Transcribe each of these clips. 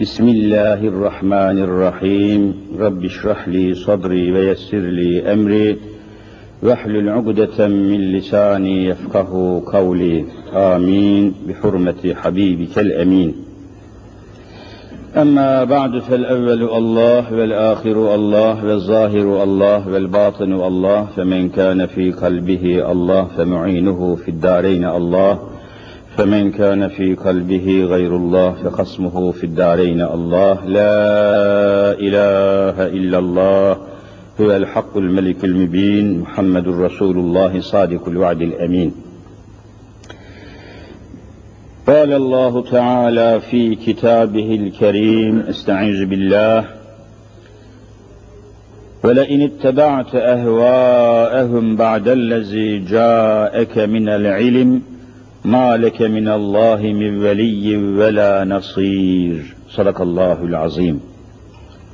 بسم الله الرحمن الرحيم. رب اشرح لي صدري ويسر لي أمري. واحلل عقدة من لساني يفقه قولي. آمين. بحرمة حبيبك الأمين. أما بعد فالأول الله والآخر الله والظاهر الله والباطن الله. فمن كان في قلبه الله فمعينه في الدارين الله. فمن كان في قلبه غير الله فخصمه في الدارين. الله لا إله إلا الله هو الحق الملك المبين محمد رسول الله صادق الوعد الأمين. قال الله تعالى في كتابه الكريم استعيذ بالله. ولئن اتبعت أهواءهم بعد الذي جاءك من العلم ما لك من الله من ولي ولا nasir. Sadakallahul azim.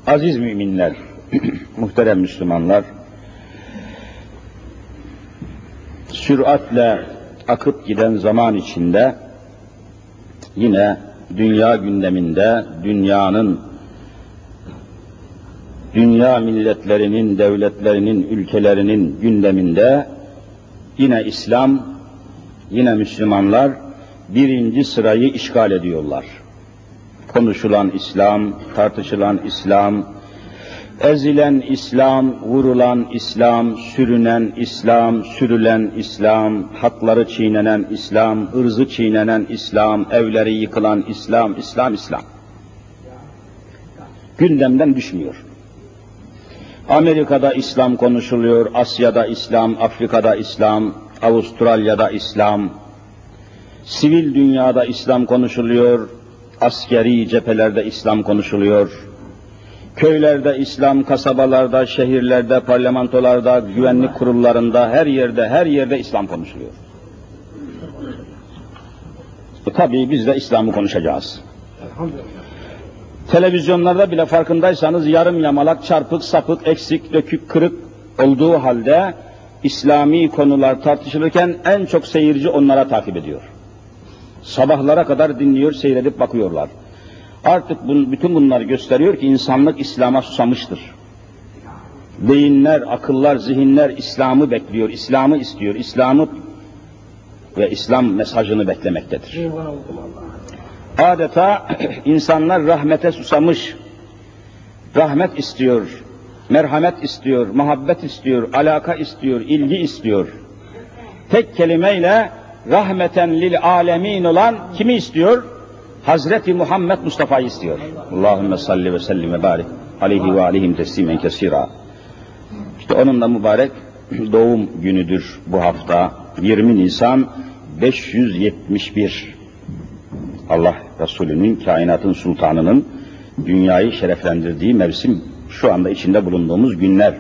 Aziz müminler, muhterem Müslümanlar, süratle akıp giden zaman içinde yine dünya gündeminde dünyanın dünya milletlerinin, devletlerinin, ülkelerinin gündeminde yine İslam yine Müslümanlar birinci sırayı işgal ediyorlar. Konuşulan İslam, tartışılan İslam, ezilen İslam, vurulan İslam, sürünen İslam, sürülen İslam, hakları çiğnenen İslam, ırzı çiğnenen İslam, evleri yıkılan İslam, İslam, İslam. Gündemden düşmüyor. Amerika'da İslam konuşuluyor, Asya'da İslam, Afrika'da İslam, Avustralya'da İslam, sivil dünyada İslam konuşuluyor, askeri cephelerde İslam konuşuluyor, köylerde İslam, kasabalarda, şehirlerde, parlamentolarda, güvenlik kurullarında, her yerde, her yerde İslam konuşuluyor. E, tabii biz de İslam'ı konuşacağız. Televizyonlarda bile farkındaysanız yarım yamalak, çarpık, sapık, eksik, dökük, kırık olduğu halde İslami konular tartışılırken en çok seyirci onlara takip ediyor. Sabahlara kadar dinliyor, seyredip bakıyorlar. Artık bun, bütün bunlar gösteriyor ki insanlık İslam'a susamıştır. Beyinler, akıllar, zihinler İslam'ı bekliyor, İslam'ı istiyor, İslam'ı ve İslam mesajını beklemektedir. Adeta insanlar rahmete susamış, rahmet istiyor, merhamet istiyor, muhabbet istiyor, alaka istiyor, ilgi istiyor. Tek kelimeyle rahmeten lil alemin olan kimi istiyor? Hazreti Muhammed Mustafa'yı istiyor. Allahümme salli ve sellim ve barik aleyhi ve aleyhim teslimen kesira. İşte onun da mübarek doğum günüdür bu hafta. 20 Nisan 571. Allah Resulü'nün, kainatın sultanının dünyayı şereflendirdiği mevsim şu anda içinde bulunduğumuz günler.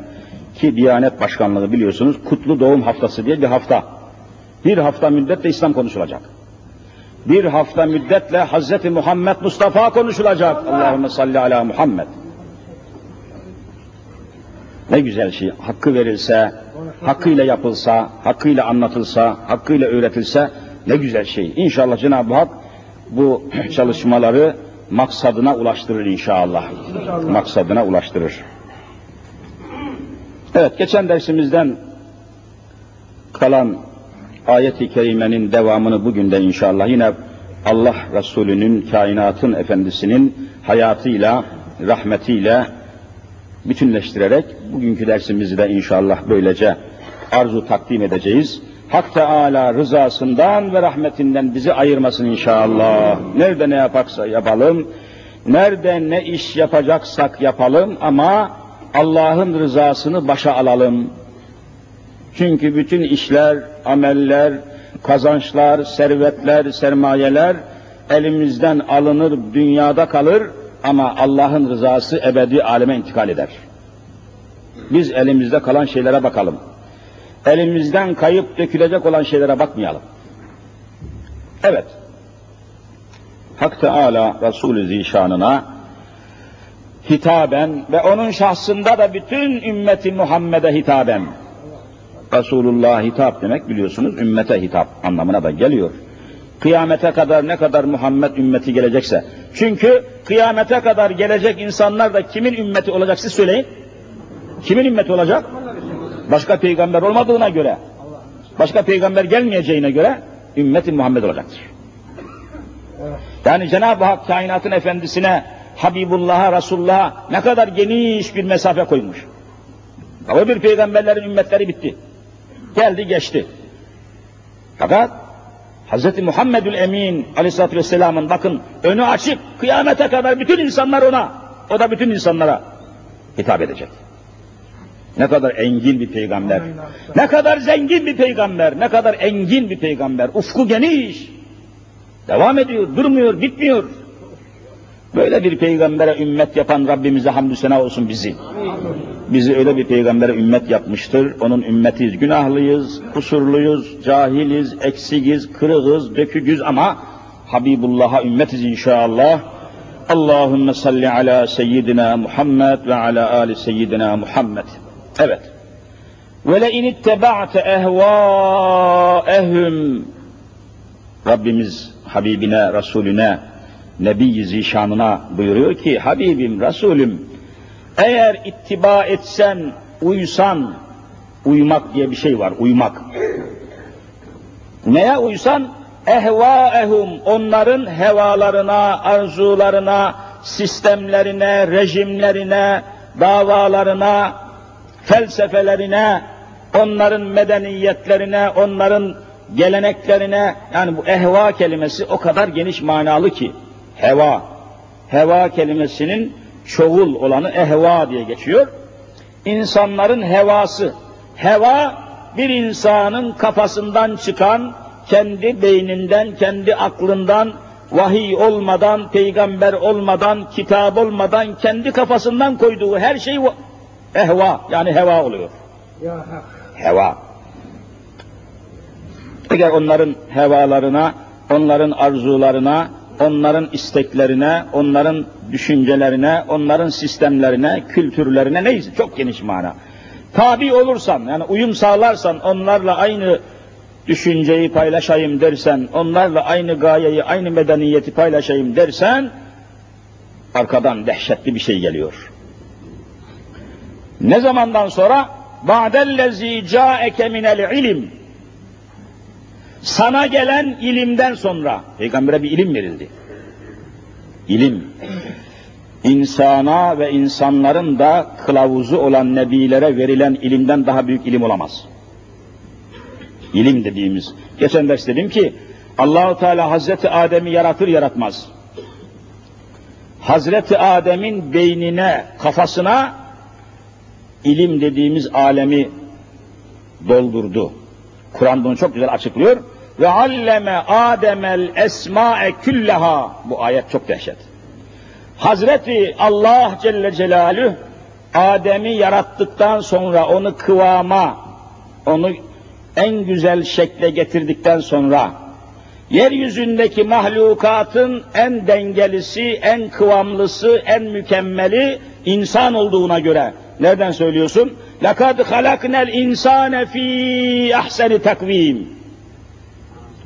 Ki Diyanet Başkanlığı biliyorsunuz kutlu doğum haftası diye bir hafta. Bir hafta müddetle İslam konuşulacak. Bir hafta müddetle Hazreti Muhammed Mustafa konuşulacak. Allahümme salli ala Muhammed. Ne güzel şey. Hakkı verilse, hakkıyla yapılsa, hakkıyla anlatılsa, hakkıyla öğretilse ne güzel şey. İnşallah Cenab-ı Hak bu çalışmaları maksadına ulaştırır inşallah. inşallah. Maksadına ulaştırır. Evet, geçen dersimizden kalan ayet-i kerimenin devamını bugün de inşallah yine Allah Resulü'nün, kainatın efendisinin hayatıyla, rahmetiyle bütünleştirerek bugünkü dersimizi de inşallah böylece arzu takdim edeceğiz. Hak Teala rızasından ve rahmetinden bizi ayırmasın inşallah. Nerede ne yaparsa yapalım, nerede ne iş yapacaksak yapalım ama Allah'ın rızasını başa alalım. Çünkü bütün işler, ameller, kazançlar, servetler, sermayeler elimizden alınır, dünyada kalır ama Allah'ın rızası ebedi aleme intikal eder. Biz elimizde kalan şeylere bakalım. Elimizden kayıp dökülecek olan şeylere bakmayalım. Evet. Hak Teala Resulü Zişanına hitaben ve onun şahsında da bütün ümmeti Muhammed'e hitaben. Resulullah hitap demek biliyorsunuz ümmete hitap anlamına da geliyor. Kıyamete kadar ne kadar Muhammed ümmeti gelecekse. Çünkü kıyamete kadar gelecek insanlar da kimin ümmeti olacak siz söyleyin. Kimin ümmeti olacak? Başka peygamber olmadığına göre, başka peygamber gelmeyeceğine göre ümmeti Muhammed olacaktır. Yani Cenab-ı Hak kainatın efendisine, Habibullah'a, Resulullah'a ne kadar geniş bir mesafe koymuş. O bir peygamberlerin ümmetleri bitti. Geldi geçti. Fakat Hz. Muhammedül Emin aleyhissalatü vesselamın bakın önü açık kıyamete kadar bütün insanlar ona, o da bütün insanlara hitap edecek. Ne kadar engin bir peygamber, ne kadar zengin bir peygamber, ne kadar engin bir peygamber, ufku geniş, devam ediyor, durmuyor, bitmiyor. Böyle bir peygambere ümmet yapan Rabbimize hamdü sena olsun bizi. Bizi öyle bir peygambere ümmet yapmıştır. Onun ümmetiyiz. Günahlıyız, kusurluyuz, cahiliz, eksigiz, kırığız, dökügüz ama Habibullah'a ümmetiz inşallah. Allahümme salli ala seyyidina Muhammed ve ala ali seyyidina Muhammed. Evet. Ve le in itteba'te ehvâehum Rabbimiz Habibine, Resulüne, Nebi Zişanına buyuruyor ki Habibim, Resulüm eğer ittiba etsen, uysan, uymak diye bir şey var, uymak. Neye uysan? Ehvaehum, onların hevalarına, arzularına, sistemlerine, rejimlerine, davalarına, felsefelerine, onların medeniyetlerine, onların geleneklerine, yani bu ehva kelimesi o kadar geniş manalı ki, heva, heva kelimesinin çoğul olanı ehva diye geçiyor. İnsanların hevası, heva bir insanın kafasından çıkan, kendi beyninden, kendi aklından, vahiy olmadan, peygamber olmadan, kitap olmadan, kendi kafasından koyduğu her şey ehva, yani heva oluyor. Heva. Eğer onların hevalarına, onların arzularına, onların isteklerine, onların düşüncelerine, onların sistemlerine, kültürlerine neyse çok geniş mana. Tabi olursan, yani uyum sağlarsan, onlarla aynı düşünceyi paylaşayım dersen, onlarla aynı gayeyi, aynı medeniyeti paylaşayım dersen, arkadan dehşetli bir şey geliyor. Ne zamandan sonra? Ba'dellezî câeke minel ilim. Sana gelen ilimden sonra, peygambere bir ilim verildi. İlim. İnsana ve insanların da kılavuzu olan nebilere verilen ilimden daha büyük ilim olamaz. İlim dediğimiz. Geçen ders dedim ki, Allahu Teala Hazreti Adem'i yaratır yaratmaz. Hazreti Adem'in beynine, kafasına ilim dediğimiz alemi doldurdu. Kur'an bunu çok güzel açıklıyor. Ve alleme Ademel esma'e külleha. Bu ayet çok dehşet. Hazreti Allah Celle Celaluhu Adem'i yarattıktan sonra onu kıvama, onu en güzel şekle getirdikten sonra yeryüzündeki mahlukatın en dengelisi, en kıvamlısı, en mükemmeli insan olduğuna göre nereden söylüyorsun? لَقَدْ خَلَقْنَا الْاِنْسَانَ ف۪ي ahseni takvim.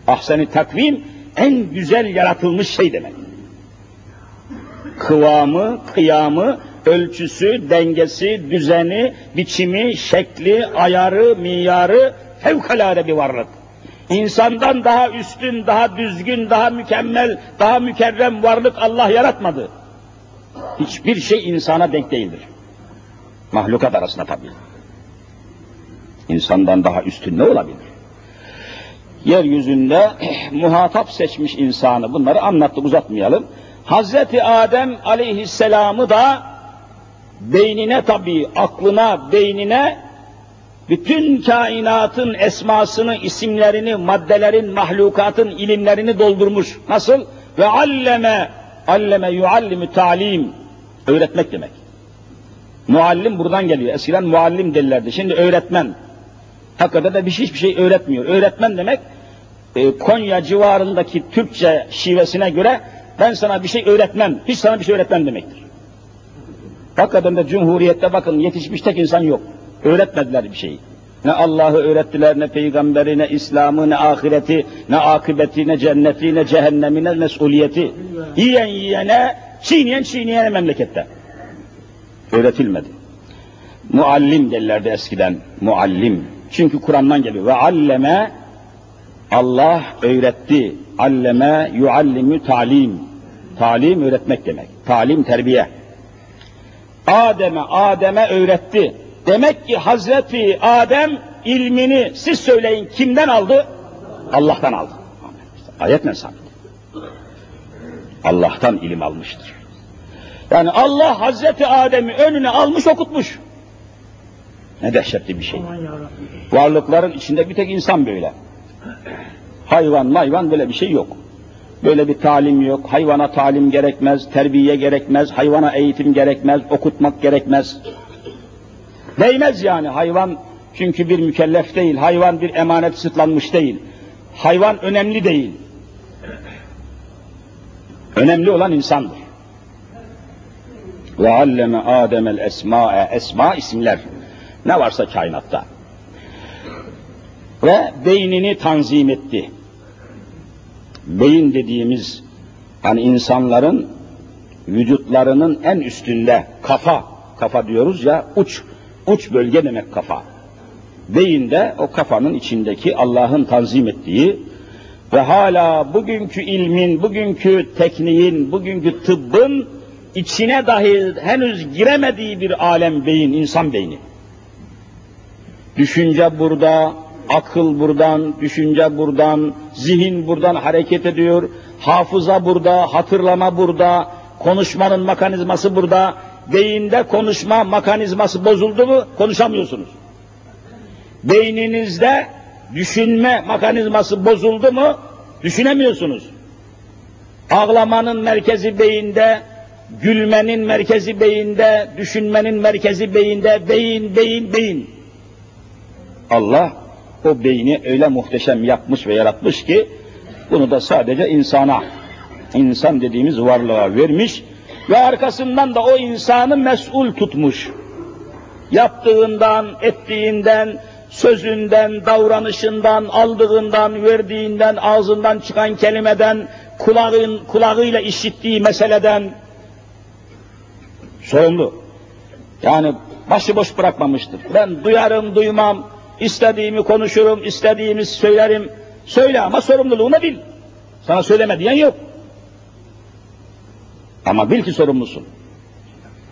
Ahseni takvim en güzel yaratılmış şey demek. Kıvamı, kıyamı, ölçüsü, dengesi, düzeni, biçimi, şekli, ayarı, miyarı fevkalade bir varlık. İnsandan daha üstün, daha düzgün, daha mükemmel, daha mükerrem varlık Allah yaratmadı. Hiçbir şey insana denk değildir. Mahlukat arasında tabii. İnsandan daha üstün ne olabilir? Yeryüzünde muhatap seçmiş insanı, bunları anlattık uzatmayalım. Hazreti Adem aleyhisselamı da beynine tabii, aklına, beynine bütün kainatın esmasını, isimlerini, maddelerin, mahlukatın ilimlerini doldurmuş. Nasıl? Ve alleme, alleme yuallimu talim. Öğretmek demek. Muallim buradan geliyor. Eskiden muallim derlerdi. Şimdi öğretmen. Hakikaten de bir şey, hiçbir şey öğretmiyor. Öğretmen demek e, Konya civarındaki Türkçe şivesine göre ben sana bir şey öğretmem, hiç sana bir şey öğretmem demektir. Hakikaten de Cumhuriyet'te bakın yetişmiş tek insan yok. Öğretmediler bir şeyi. Ne Allah'ı öğrettiler, ne peygamberi, ne İslam'ı, ne ahireti, ne akıbeti, ne cenneti, ne cehennemi, ne mesuliyeti. Yiyen yiyene, çiğneyen çiğneyene memlekette. Öğretilmedi. Muallim derlerdi eskiden. Muallim. Çünkü Kur'an'dan geliyor. Ve alleme Allah öğretti. Alleme yuallimü talim. Talim öğretmek demek. Talim terbiye. Adem'e Adem'e öğretti. Demek ki Hazreti Adem ilmini siz söyleyin kimden aldı? Allah'tan aldı. Ayetle sabit. Allah'tan ilim almıştır. Yani Allah Hazreti Adem'i önüne almış okutmuş. Ne dehşetli bir şey. Varlıkların içinde bir tek insan böyle. Hayvan mayvan böyle bir şey yok. Böyle bir talim yok. Hayvana talim gerekmez, terbiye gerekmez, hayvana eğitim gerekmez, okutmak gerekmez. Değmez yani hayvan çünkü bir mükellef değil, hayvan bir emanet sıtlanmış değil. Hayvan önemli değil. Önemli olan insandır. Ve alleme Adem'el esma'e, esma isimler. Ne varsa kainatta. Ve beynini tanzim etti. Beyin dediğimiz hani insanların vücutlarının en üstünde kafa, kafa diyoruz ya uç, uç bölge demek kafa. Beyinde o kafanın içindeki Allah'ın tanzim ettiği ve hala bugünkü ilmin, bugünkü tekniğin, bugünkü tıbbın içine dahi henüz giremediği bir alem beyin, insan beyni. Düşünce burada, akıl buradan, düşünce buradan, zihin buradan hareket ediyor, hafıza burada, hatırlama burada, konuşmanın mekanizması burada, beyinde konuşma mekanizması bozuldu mu konuşamıyorsunuz. Beyninizde düşünme mekanizması bozuldu mu düşünemiyorsunuz. Ağlamanın merkezi beyinde, gülmenin merkezi beyinde, düşünmenin merkezi beyinde, beyin, beyin, beyin. Allah o beyni öyle muhteşem yapmış ve yaratmış ki bunu da sadece insana, insan dediğimiz varlığa vermiş ve arkasından da o insanı mesul tutmuş. Yaptığından, ettiğinden, sözünden, davranışından, aldığından, verdiğinden, ağzından çıkan kelimeden, kulağın, kulağıyla işittiği meseleden sorumlu. Yani başıboş bırakmamıştır. Ben duyarım, duymam, istediğimi konuşurum, istediğimi söylerim. Söyle ama sorumluluğunu bil. Sana söyleme diyen yok. Ama bil ki sorumlusun.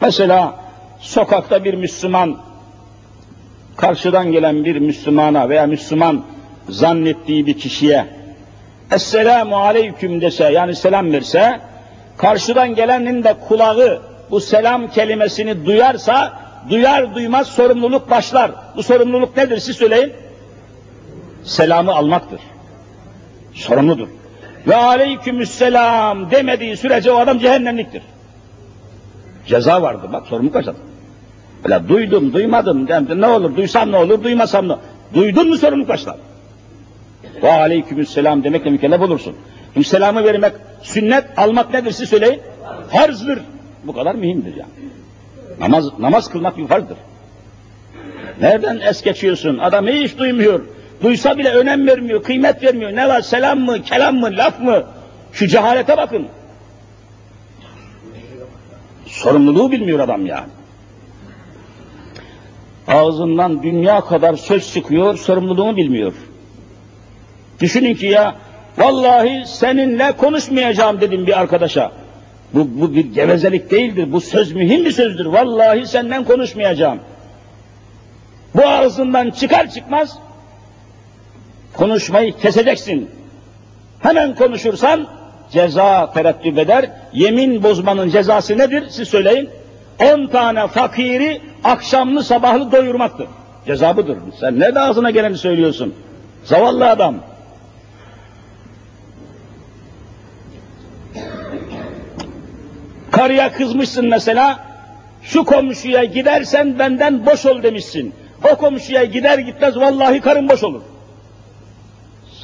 Mesela sokakta bir Müslüman karşıdan gelen bir Müslümana veya Müslüman zannettiği bir kişiye Esselamu aleyküm dese yani selam verse karşıdan gelenin de kulağı bu selam kelimesini duyarsa duyar duymaz sorumluluk başlar. Bu sorumluluk nedir siz söyleyin? Selamı almaktır. Sorumludur. Ve aleykümüsselam demediği sürece o adam cehennemliktir. Ceza vardır bak sorumluluk başladı. Böyle duydum, duymadım, dedim, ne olur, duysam ne olur, duymasam ne Duydun mu sorumluluk başlar. Ve aleykümselam demekle mükellef olursun. Selamı vermek, sünnet almak nedir siz söyleyin? Farzdır. Bu kadar mühimdir yani. Namaz, namaz kılmak bir farzdır. Nereden es geçiyorsun? Adam hiç duymuyor. Duysa bile önem vermiyor, kıymet vermiyor. Ne var selam mı, kelam mı, laf mı? Şu cehalete bakın. Sorumluluğu bilmiyor adam yani. Ağzından dünya kadar söz çıkıyor, sorumluluğunu bilmiyor. Düşünün ki ya, vallahi seninle konuşmayacağım dedim bir arkadaşa. Bu, bu bir gevezelik değildir, bu söz mühim bir sözdür. Vallahi senden konuşmayacağım. Bu ağzından çıkar çıkmaz, konuşmayı keseceksin. Hemen konuşursan, ceza tereddüt eder. Yemin bozmanın cezası nedir? Siz söyleyin. On tane fakiri akşamlı sabahlı doyurmaktır. Ceza budur. Sen ne de ağzına geleni söylüyorsun? Zavallı adam. Karıya kızmışsın mesela, Şu komşuya gidersen benden boş ol demişsin. O komşuya gider gitmez vallahi karın boş olur.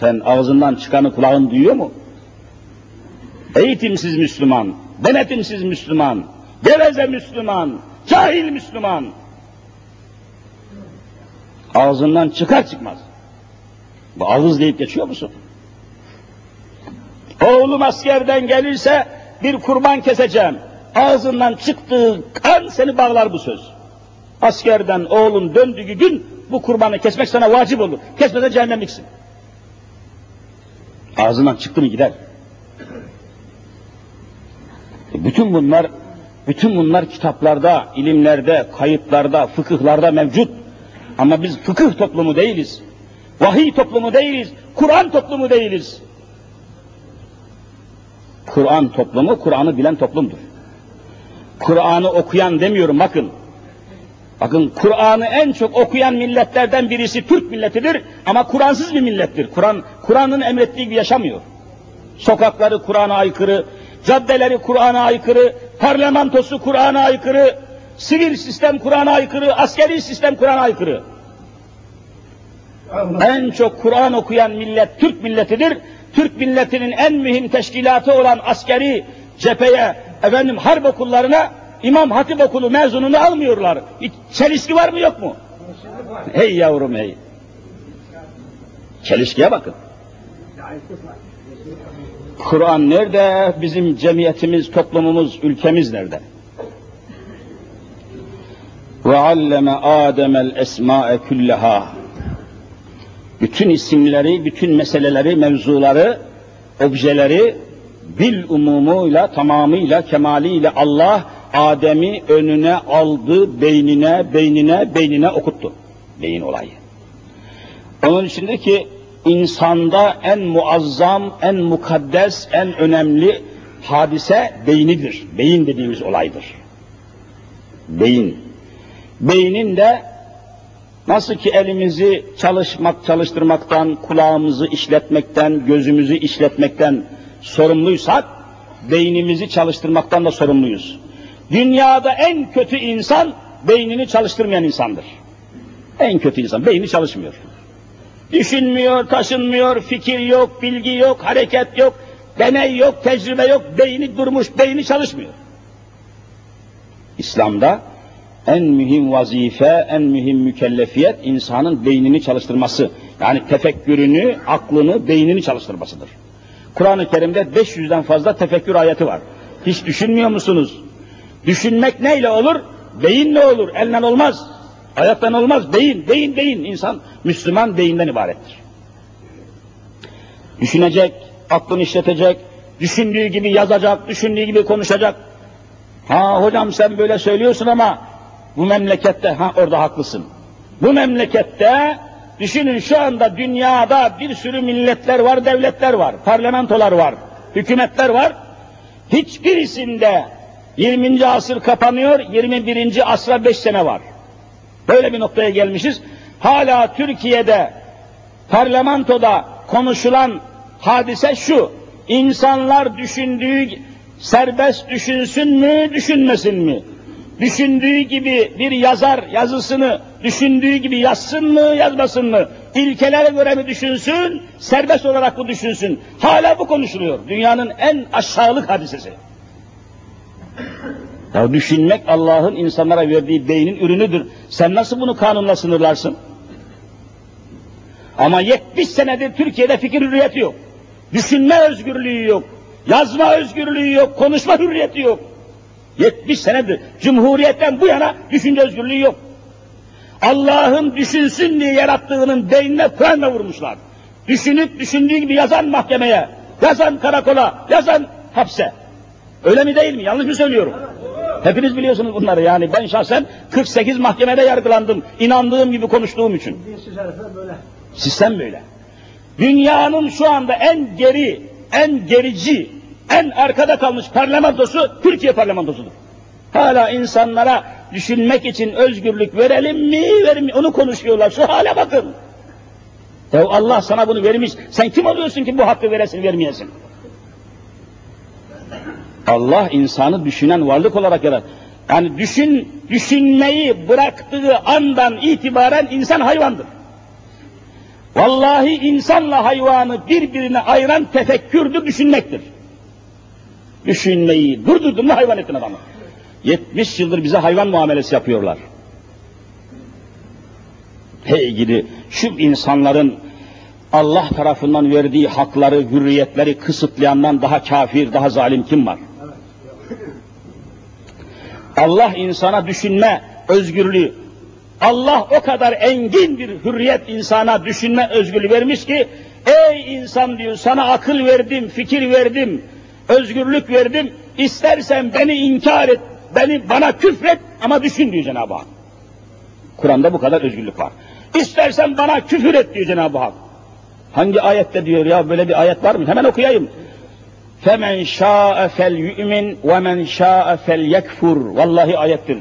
Sen ağzından çıkanı kulağın duyuyor mu? Eğitimsiz Müslüman, denetimsiz Müslüman, geveze Müslüman, cahil Müslüman. Ağzından çıkar çıkmaz. Bu ağız deyip geçiyor musun? Oğlum askerden gelirse bir kurban keseceğim. Ağzından çıktığı kan seni bağlar bu söz. Askerden oğlun döndüğü gün bu kurbanı kesmek sana vacip olur. Kesmeden cehennemliksin. Ağzından çıktı mı gider. E bütün bunlar bütün bunlar kitaplarda, ilimlerde, kayıtlarda, fıkıhlarda mevcut. Ama biz fıkıh toplumu değiliz. Vahiy toplumu değiliz. Kur'an toplumu değiliz. Kur'an toplumu, Kur'an'ı bilen toplumdur. Kur'an'ı okuyan demiyorum bakın. Bakın Kur'an'ı en çok okuyan milletlerden birisi Türk milletidir ama Kur'ansız bir millettir. Kur'an Kur'an'ın emrettiği gibi yaşamıyor. Sokakları Kur'an'a aykırı, caddeleri Kur'an'a aykırı, parlamentosu Kur'an'a aykırı, sivil sistem Kur'an'a aykırı, askeri sistem Kur'an'a aykırı. En çok Kur'an okuyan millet Türk milletidir. Türk milletinin en mühim teşkilatı olan askeri cepheye, efendim harp okullarına İmam Hatip okulu mezununu almıyorlar. Hiç çelişki var mı yok mu? Hey yavrum hey. Çelişkiye bakın. Kur'an nerede? Bizim cemiyetimiz, toplumumuz, ülkemiz nerede? Ve alleme Adem'el esma'e kullaha. Bütün isimleri, bütün meseleleri, mevzuları, objeleri bil umumuyla, tamamıyla, kemaliyle Allah Adem'i önüne aldı, beynine, beynine, beynine okuttu. Beyin olayı. Onun içindeki insanda en muazzam, en mukaddes, en önemli hadise beynidir. Beyin dediğimiz olaydır. Beyin. Beynin de nasıl ki elimizi çalışmak, çalıştırmaktan, kulağımızı işletmekten, gözümüzü işletmekten sorumluysak, beynimizi çalıştırmaktan da sorumluyuz. Dünyada en kötü insan beynini çalıştırmayan insandır. En kötü insan beyni çalışmıyor. Düşünmüyor, taşınmıyor, fikir yok, bilgi yok, hareket yok, deney yok, tecrübe yok, beyni durmuş, beyni çalışmıyor. İslam'da en mühim vazife, en mühim mükellefiyet insanın beynini çalıştırması. Yani tefekkürünü, aklını, beynini çalıştırmasıdır. Kur'an-ı Kerim'de 500'den fazla tefekkür ayeti var. Hiç düşünmüyor musunuz? Düşünmek neyle olur? Beyinle olur, elden olmaz. Ayaktan olmaz, beyin, beyin, beyin. İnsan, Müslüman beyinden ibarettir. Düşünecek, aklını işletecek, düşündüğü gibi yazacak, düşündüğü gibi konuşacak. Ha hocam sen böyle söylüyorsun ama bu memlekette, ha orada haklısın. Bu memlekette düşünün şu anda dünyada bir sürü milletler var, devletler var, parlamentolar var, hükümetler var. Hiçbirisinde 20. asır kapanıyor, 21. asra 5 sene var. Böyle bir noktaya gelmişiz. Hala Türkiye'de parlamentoda konuşulan hadise şu. İnsanlar düşündüğü serbest düşünsün mü, düşünmesin mi? Düşündüğü gibi bir yazar yazısını düşündüğü gibi yazsın mı, yazmasın mı? İlkelere göre mi düşünsün, serbest olarak mı düşünsün? Hala bu konuşuluyor. Dünyanın en aşağılık hadisesi. Ya düşünmek Allah'ın insanlara verdiği beynin ürünüdür. Sen nasıl bunu kanunla sınırlarsın? Ama 70 senedir Türkiye'de fikir hürriyeti yok. Düşünme özgürlüğü yok. Yazma özgürlüğü yok. Konuşma hürriyeti yok. 70 senedir Cumhuriyet'ten bu yana düşünce özgürlüğü yok. Allah'ın düşünsün diye yarattığının beynine Kur'an'la vurmuşlar. Düşünüp düşündüğü gibi yazan mahkemeye, yazan karakola, yazan hapse. Öyle mi değil mi? Yanlış mı söylüyorum? Hepiniz biliyorsunuz bunları yani ben şahsen 48 mahkemede yargılandım. inandığım gibi konuştuğum için. Sistem böyle. Dünyanın şu anda en geri, en gerici, en arkada kalmış parlamentosu Türkiye parlamentosudur. Hala insanlara düşünmek için özgürlük verelim mi, verelim mi? Onu konuşuyorlar. Şu hale bakın. Ya Allah sana bunu vermiş. Sen kim oluyorsun ki bu hakkı veresin, vermeyesin? Allah insanı düşünen varlık olarak yarar. Yani düşün, düşünmeyi bıraktığı andan itibaren insan hayvandır. Vallahi insanla hayvanı birbirine ayıran tefekkürdür, düşünmektir. Düşünmeyi durdurdun mu hayvan ettin adamı. 70 yıldır bize hayvan muamelesi yapıyorlar. Hey gidi şu insanların Allah tarafından verdiği hakları, hürriyetleri kısıtlayandan daha kafir, daha zalim kim var? Allah insana düşünme özgürlüğü, Allah o kadar engin bir hürriyet insana düşünme özgürlüğü vermiş ki, ey insan diyor sana akıl verdim, fikir verdim, özgürlük verdim, istersen beni inkar et, beni bana küfret ama düşün diyor Cenab-ı Hak. Kur'an'da bu kadar özgürlük var. İstersen bana küfür et diyor Cenab-ı Hak. Hangi ayette diyor ya böyle bir ayet var mı? Hemen okuyayım. Yu'min ve men şa'e fel yekfur. Vallahi ayettir.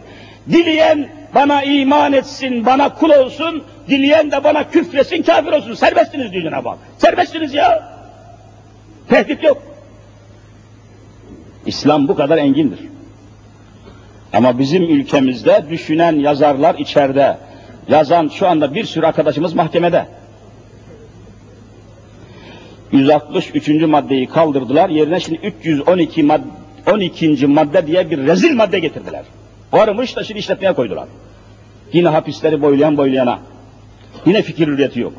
Dileyen bana iman etsin, bana kul olsun, dileyen de bana küfresin, kafir olsun. Serbestsiniz diyor Cenab-ı Hak. Serbestsiniz ya. Tehdit yok. İslam bu kadar engindir. Ama bizim ülkemizde düşünen yazarlar içeride. Yazan şu anda bir sürü arkadaşımız mahkemede. 163. maddeyi kaldırdılar. Yerine şimdi 312 mad 12. madde diye bir rezil madde getirdiler. Varmış da şimdi işletmeye koydular. Yine hapisleri boylayan boylayana. Yine fikir hürriyeti yok.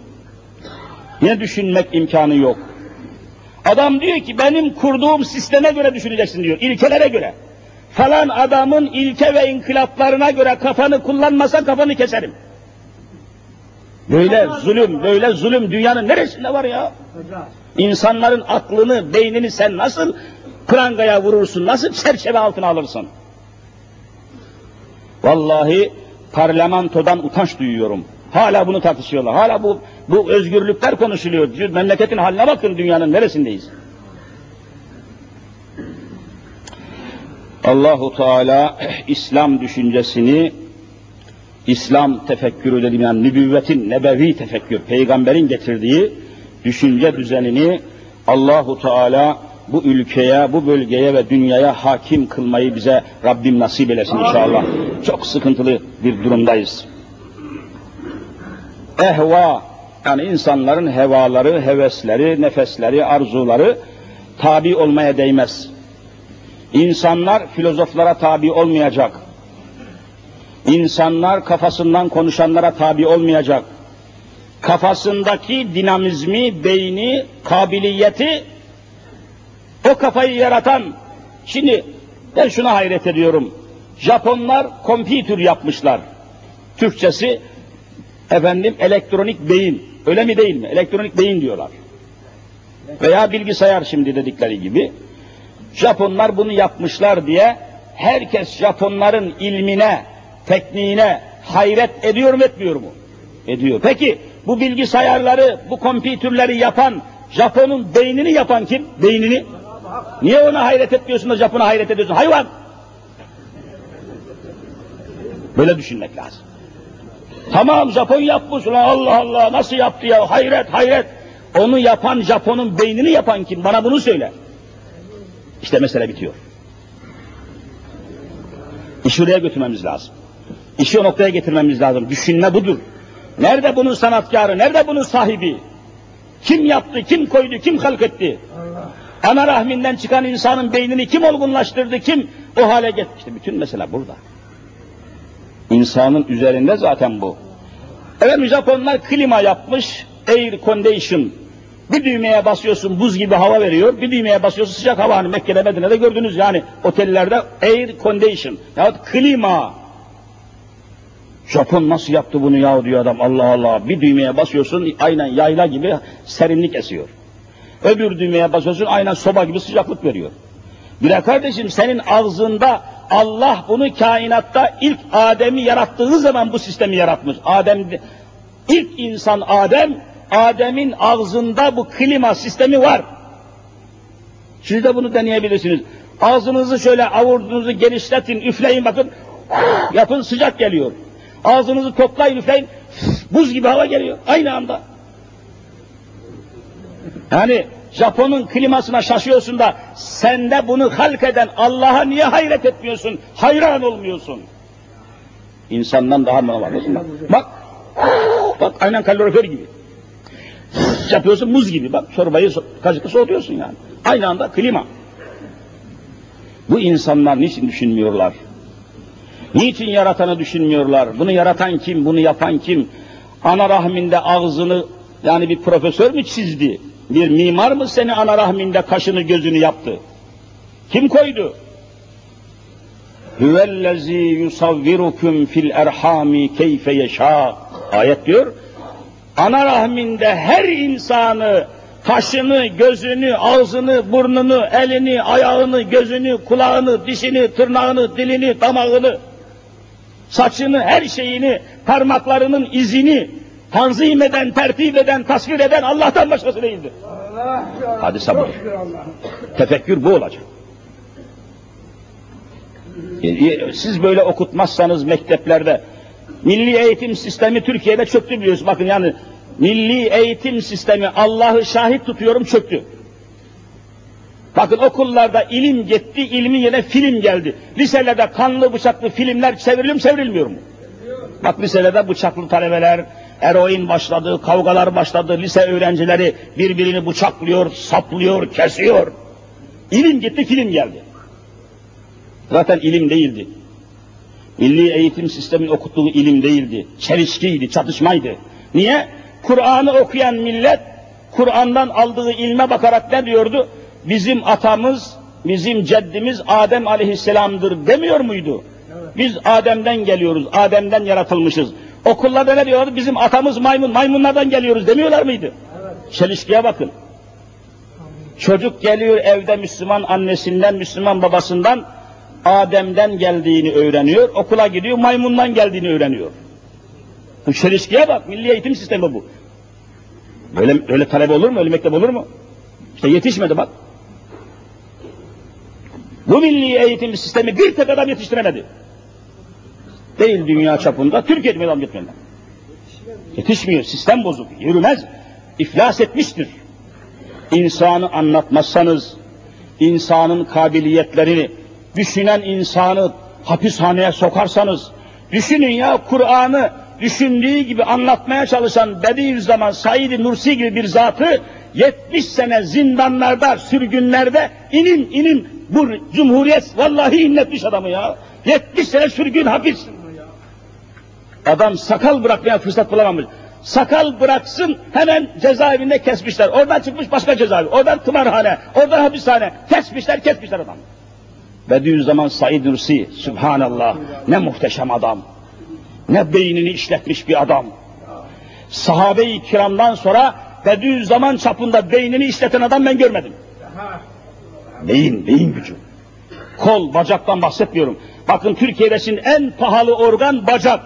Yine düşünmek imkanı yok. Adam diyor ki benim kurduğum sisteme göre düşüneceksin diyor. ilkelere göre. Falan adamın ilke ve inkılaplarına göre kafanı kullanmasa kafanı keserim. Böyle zulüm, böyle zulüm dünyanın neresinde var ya? İnsanların aklını, beynini sen nasıl prangaya vurursun, nasıl çerçeve altına alırsın? Vallahi parlamentodan utanç duyuyorum. Hala bunu tartışıyorlar. Hala bu bu özgürlükler konuşuluyor. Memleketin haline bakın dünyanın neresindeyiz? Allahu Teala İslam düşüncesini İslam tefekkürü dediğim yani nübüvvetin nebevi tefekkür, peygamberin getirdiği düşünce düzenini Allahu Teala bu ülkeye, bu bölgeye ve dünyaya hakim kılmayı bize Rabbim nasip eylesin inşallah. Çok sıkıntılı bir durumdayız. Ehva, yani insanların hevaları, hevesleri, nefesleri, arzuları tabi olmaya değmez. İnsanlar filozoflara tabi olmayacak. İnsanlar kafasından konuşanlara tabi olmayacak. Kafasındaki dinamizmi, beyni, kabiliyeti o kafayı yaratan, şimdi ben şuna hayret ediyorum. Japonlar kompütür yapmışlar. Türkçesi efendim elektronik beyin. Öyle mi değil mi? Elektronik beyin diyorlar. Veya bilgisayar şimdi dedikleri gibi. Japonlar bunu yapmışlar diye herkes Japonların ilmine, tekniğine hayret ediyor mu etmiyor mu? Ediyor. Peki bu bilgisayarları, bu kompütürleri yapan, Japon'un beynini yapan kim? Beynini. Niye ona hayret etmiyorsun da Japon'a hayret ediyorsun? Hayvan! Böyle düşünmek lazım. Tamam Japon yapmış ulan Allah Allah nasıl yaptı ya hayret hayret. Onu yapan Japon'un beynini yapan kim? Bana bunu söyle. İşte mesele bitiyor. İşi oraya götürmemiz lazım. İşi o noktaya getirmemiz lazım. Düşünme budur. Nerede bunun sanatkarı, nerede bunun sahibi? Kim yaptı, kim koydu, kim halk etti? Ana rahminden çıkan insanın beynini kim olgunlaştırdı, kim o hale getirdi? Bütün mesele burada. İnsanın üzerinde zaten bu. Evet Japonlar klima yapmış, air condition. Bir düğmeye basıyorsun buz gibi hava veriyor, bir düğmeye basıyorsun sıcak hava. Hani Mekke'de Medine'de gördünüz yani otellerde air condition yahut klima. Japon nasıl yaptı bunu ya diyor adam Allah Allah. Bir düğmeye basıyorsun aynen yayla gibi serinlik esiyor. Öbür düğmeye basıyorsun aynen soba gibi sıcaklık veriyor. Bir kardeşim senin ağzında Allah bunu kainatta ilk Adem'i yarattığı zaman bu sistemi yaratmış. Adem ilk insan Adem, Adem'in ağzında bu klima sistemi var. Siz de bunu deneyebilirsiniz. Ağzınızı şöyle avurdunuzu genişletin, üfleyin bakın. Yapın sıcak geliyor. Ağzınızı toplayın üfleyin. Buz gibi hava geliyor aynı anda. Yani Japon'un klimasına şaşıyorsun da sende bunu halk eden Allah'a niye hayret etmiyorsun? Hayran olmuyorsun. İnsandan daha mı var? Bak, bak, aynen kalorifer gibi. Yapıyorsun muz gibi. Bak çorbayı kaşıkla soğutuyorsun yani. Aynı anda klima. Bu insanlar niçin düşünmüyorlar? Niçin yaratanı düşünmüyorlar? Bunu yaratan kim? Bunu yapan kim? Ana rahminde ağzını yani bir profesör mü çizdi? Bir mimar mı seni ana rahminde kaşını gözünü yaptı? Kim koydu? Hüvellezî yusavvirukum fil erhami keyfe yeşâ. Ayet diyor. Ana rahminde her insanı kaşını, gözünü, ağzını, burnunu, elini, ayağını, gözünü, kulağını, dişini, tırnağını, dilini, damağını, saçını, her şeyini, parmaklarının izini tanzim eden, tertip eden, tasvir eden Allah'tan başkası değildir. Allah Hadi sabır. Tefekkür bu olacak. Siz böyle okutmazsanız mekteplerde, milli eğitim sistemi Türkiye'de çöktü biliyorsunuz. Bakın yani milli eğitim sistemi Allah'ı şahit tutuyorum çöktü. Bakın okullarda ilim gitti, ilmin yerine film geldi. Liselerde kanlı bıçaklı filmler çevriliyor mu çevrilmiyor mu? Bak liselerde bıçaklı talebeler, eroin başladı, kavgalar başladı, lise öğrencileri birbirini bıçaklıyor, saplıyor, kesiyor. İlim gitti, film geldi. Zaten ilim değildi. Milli eğitim sistemin okuttuğu ilim değildi. Çelişkiydi, çatışmaydı. Niye? Kur'an'ı okuyan millet, Kur'an'dan aldığı ilme bakarak ne diyordu? Bizim atamız, bizim ceddimiz Adem aleyhisselamdır demiyor muydu? Biz Adem'den geliyoruz, Adem'den yaratılmışız. Okullarda ne diyordu? Bizim atamız maymun, maymunlardan geliyoruz demiyorlar mıydı? Evet. Çelişkiye bakın. Çocuk geliyor evde Müslüman annesinden, Müslüman babasından, Adem'den geldiğini öğreniyor, okula gidiyor, maymundan geldiğini öğreniyor. Bu çelişkiye bak, milli eğitim sistemi bu. Böyle, öyle talep olur mu, öyle mektep olur mu? İşte yetişmedi bak. Bu milli eğitim sistemi bir tek adam yetiştiremedi. Değil dünya çapında, Türkiye'de adam yetmedi. Yetişmiyor, sistem bozuk, yürümez, iflas etmiştir. İnsanı anlatmazsanız, insanın kabiliyetlerini, düşünen insanı hapishaneye sokarsanız, düşünün ya Kur'an'ı düşündüğü gibi anlatmaya çalışan Bediüzzaman Said Nursi gibi bir zatı 70 sene zindanlarda, sürgünlerde inin inin bu cumhuriyet vallahi inletmiş adamı ya. 70 sene sürgün hapis. Adam sakal bırakmaya fırsat bulamamış. Sakal bıraksın hemen cezaevinde kesmişler. Oradan çıkmış başka cezaevi. Oradan tımarhane, oradan hapishane. Kesmişler, kesmişler adam. Bediüzzaman Said Nursi, Subhanallah, ne muhteşem adam. Ne beynini işletmiş bir adam. Sahabe-i kiramdan sonra Bediüzzaman çapında beynini işleten adam ben görmedim. Beyin, beyin gücü. Kol, bacaktan bahsetmiyorum. Bakın Türkiye'de en pahalı organ bacak.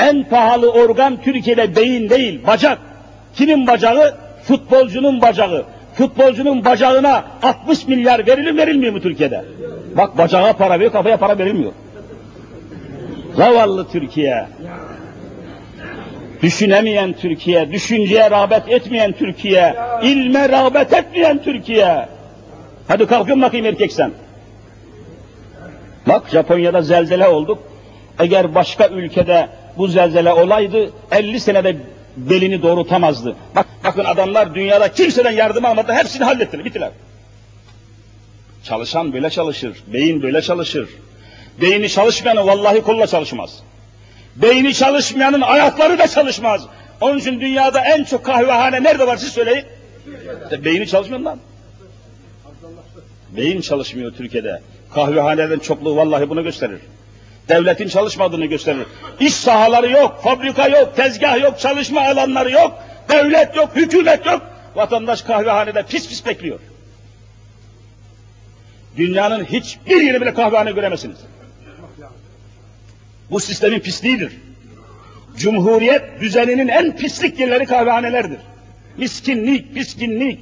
En pahalı organ Türkiye'de beyin değil, bacak. Kimin bacağı? Futbolcunun bacağı. Futbolcunun bacağına 60 milyar verilir verilmiyor mu Türkiye'de? Bak bacağa para veriyor, kafaya para verilmiyor. Zavallı Türkiye. Düşünemeyen Türkiye, düşünceye rağbet etmeyen Türkiye, ilme rağbet etmeyen Türkiye. Hadi kalkın bakayım erkek sen. Bak Japonya'da zelzele olduk. Eğer başka ülkede bu zelzele olaydı 50 senede belini doğrultamazdı. Bak, bakın adamlar dünyada kimseden yardım almadı, hepsini hallettiler, bittiler. Çalışan böyle çalışır, beyin böyle çalışır. Beyni çalışmayanın vallahi kolla çalışmaz. Beyni çalışmayanın ayakları da çalışmaz. Onun için dünyada en çok kahvehane nerede var siz söyleyin. İşte beyni çalışmıyor Beyin çalışmıyor Türkiye'de. Kahvehanelerin çokluğu vallahi bunu gösterir. Devletin çalışmadığını gösterir. İş sahaları yok, fabrika yok, tezgah yok, çalışma alanları yok, devlet yok, hükümet yok. Vatandaş kahvehanede pis pis bekliyor. Dünyanın hiçbir yeri bile kahvehane göremezsiniz. Bu sistemin pisliğidir. Cumhuriyet düzeninin en pislik yerleri kahvehanelerdir. Miskinlik, piskinlik,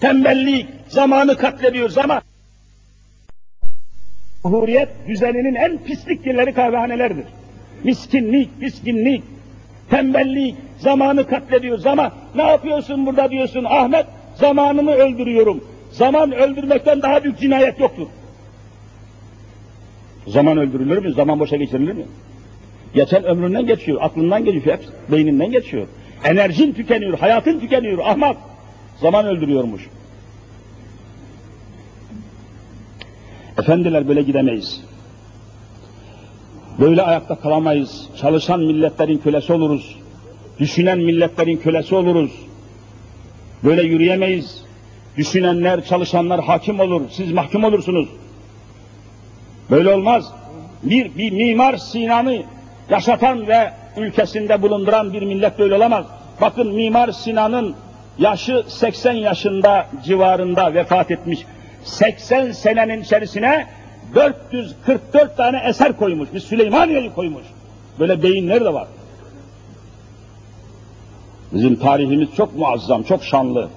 tembellik, zamanı katlediyor zaman. Cumhuriyet düzeninin en pislik yerleri kahvehanelerdir. Miskinlik, piskinlik, tembellik, zamanı katlediyor zaman. Ne yapıyorsun burada diyorsun Ahmet? zamanımı öldürüyorum. Zaman öldürmekten daha büyük cinayet yoktur. Zaman öldürülür mü? Zaman boşa geçirilir mi? Geçen ömründen geçiyor, aklından geçiyor, hep beyninden geçiyor. Enerjin tükeniyor, hayatın tükeniyor, ahmak. Zaman öldürüyormuş. Efendiler böyle gidemeyiz. Böyle ayakta kalamayız. Çalışan milletlerin kölesi oluruz. Düşünen milletlerin kölesi oluruz. Böyle yürüyemeyiz. Düşünenler, çalışanlar hakim olur. Siz mahkum olursunuz. Böyle olmaz. Bir, bir mimar Sinan'ı yaşatan ve ülkesinde bulunduran bir millet böyle olamaz. Bakın Mimar Sinan'ın yaşı 80 yaşında civarında vefat etmiş. 80 senenin içerisine 444 tane eser koymuş. Bir Süleymaniye'yi koymuş. Böyle beyinler de var. Bizim tarihimiz çok muazzam, çok şanlı.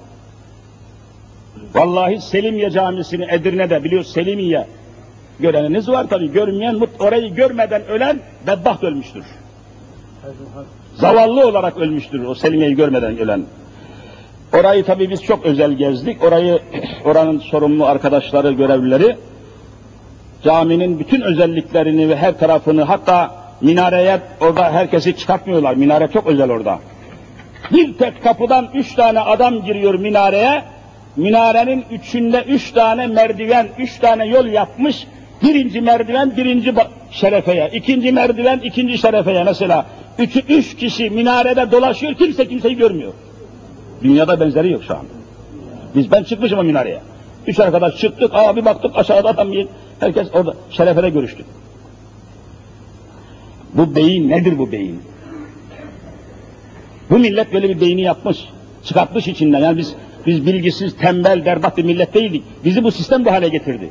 Vallahi Selimiye Camisi'ni Edirne'de biliyor Selimiye. Göreniniz var tabi, görmeyen, orayı görmeden ölen bedbaht ölmüştür. Zavallı olarak ölmüştür o Selimiye'yi görmeden ölen. Orayı tabi biz çok özel gezdik. Orayı, oranın sorumlu arkadaşları, görevlileri caminin bütün özelliklerini ve her tarafını hatta minareye orada herkesi çıkartmıyorlar. Minare çok özel orada. Bir tek kapıdan üç tane adam giriyor minareye. Minarenin üçünde üç tane merdiven, üç tane yol yapmış. Birinci merdiven birinci şerefeye, ikinci merdiven ikinci şerefeye mesela. Üç, üç kişi minarede dolaşıyor, kimse kimseyi görmüyor. Dünyada benzeri yok şu anda. Biz ben çıkmışım o minareye. Üç arkadaş çıktık, aa bir baktık aşağıda adam bir, herkes orada şerefede görüştü. Bu beyin nedir bu beyin? Bu millet böyle bir beyni yapmış, çıkartmış içinden. Yani biz biz bilgisiz, tembel, berbat bir millet değildik. Bizi bu sistem bu hale getirdi.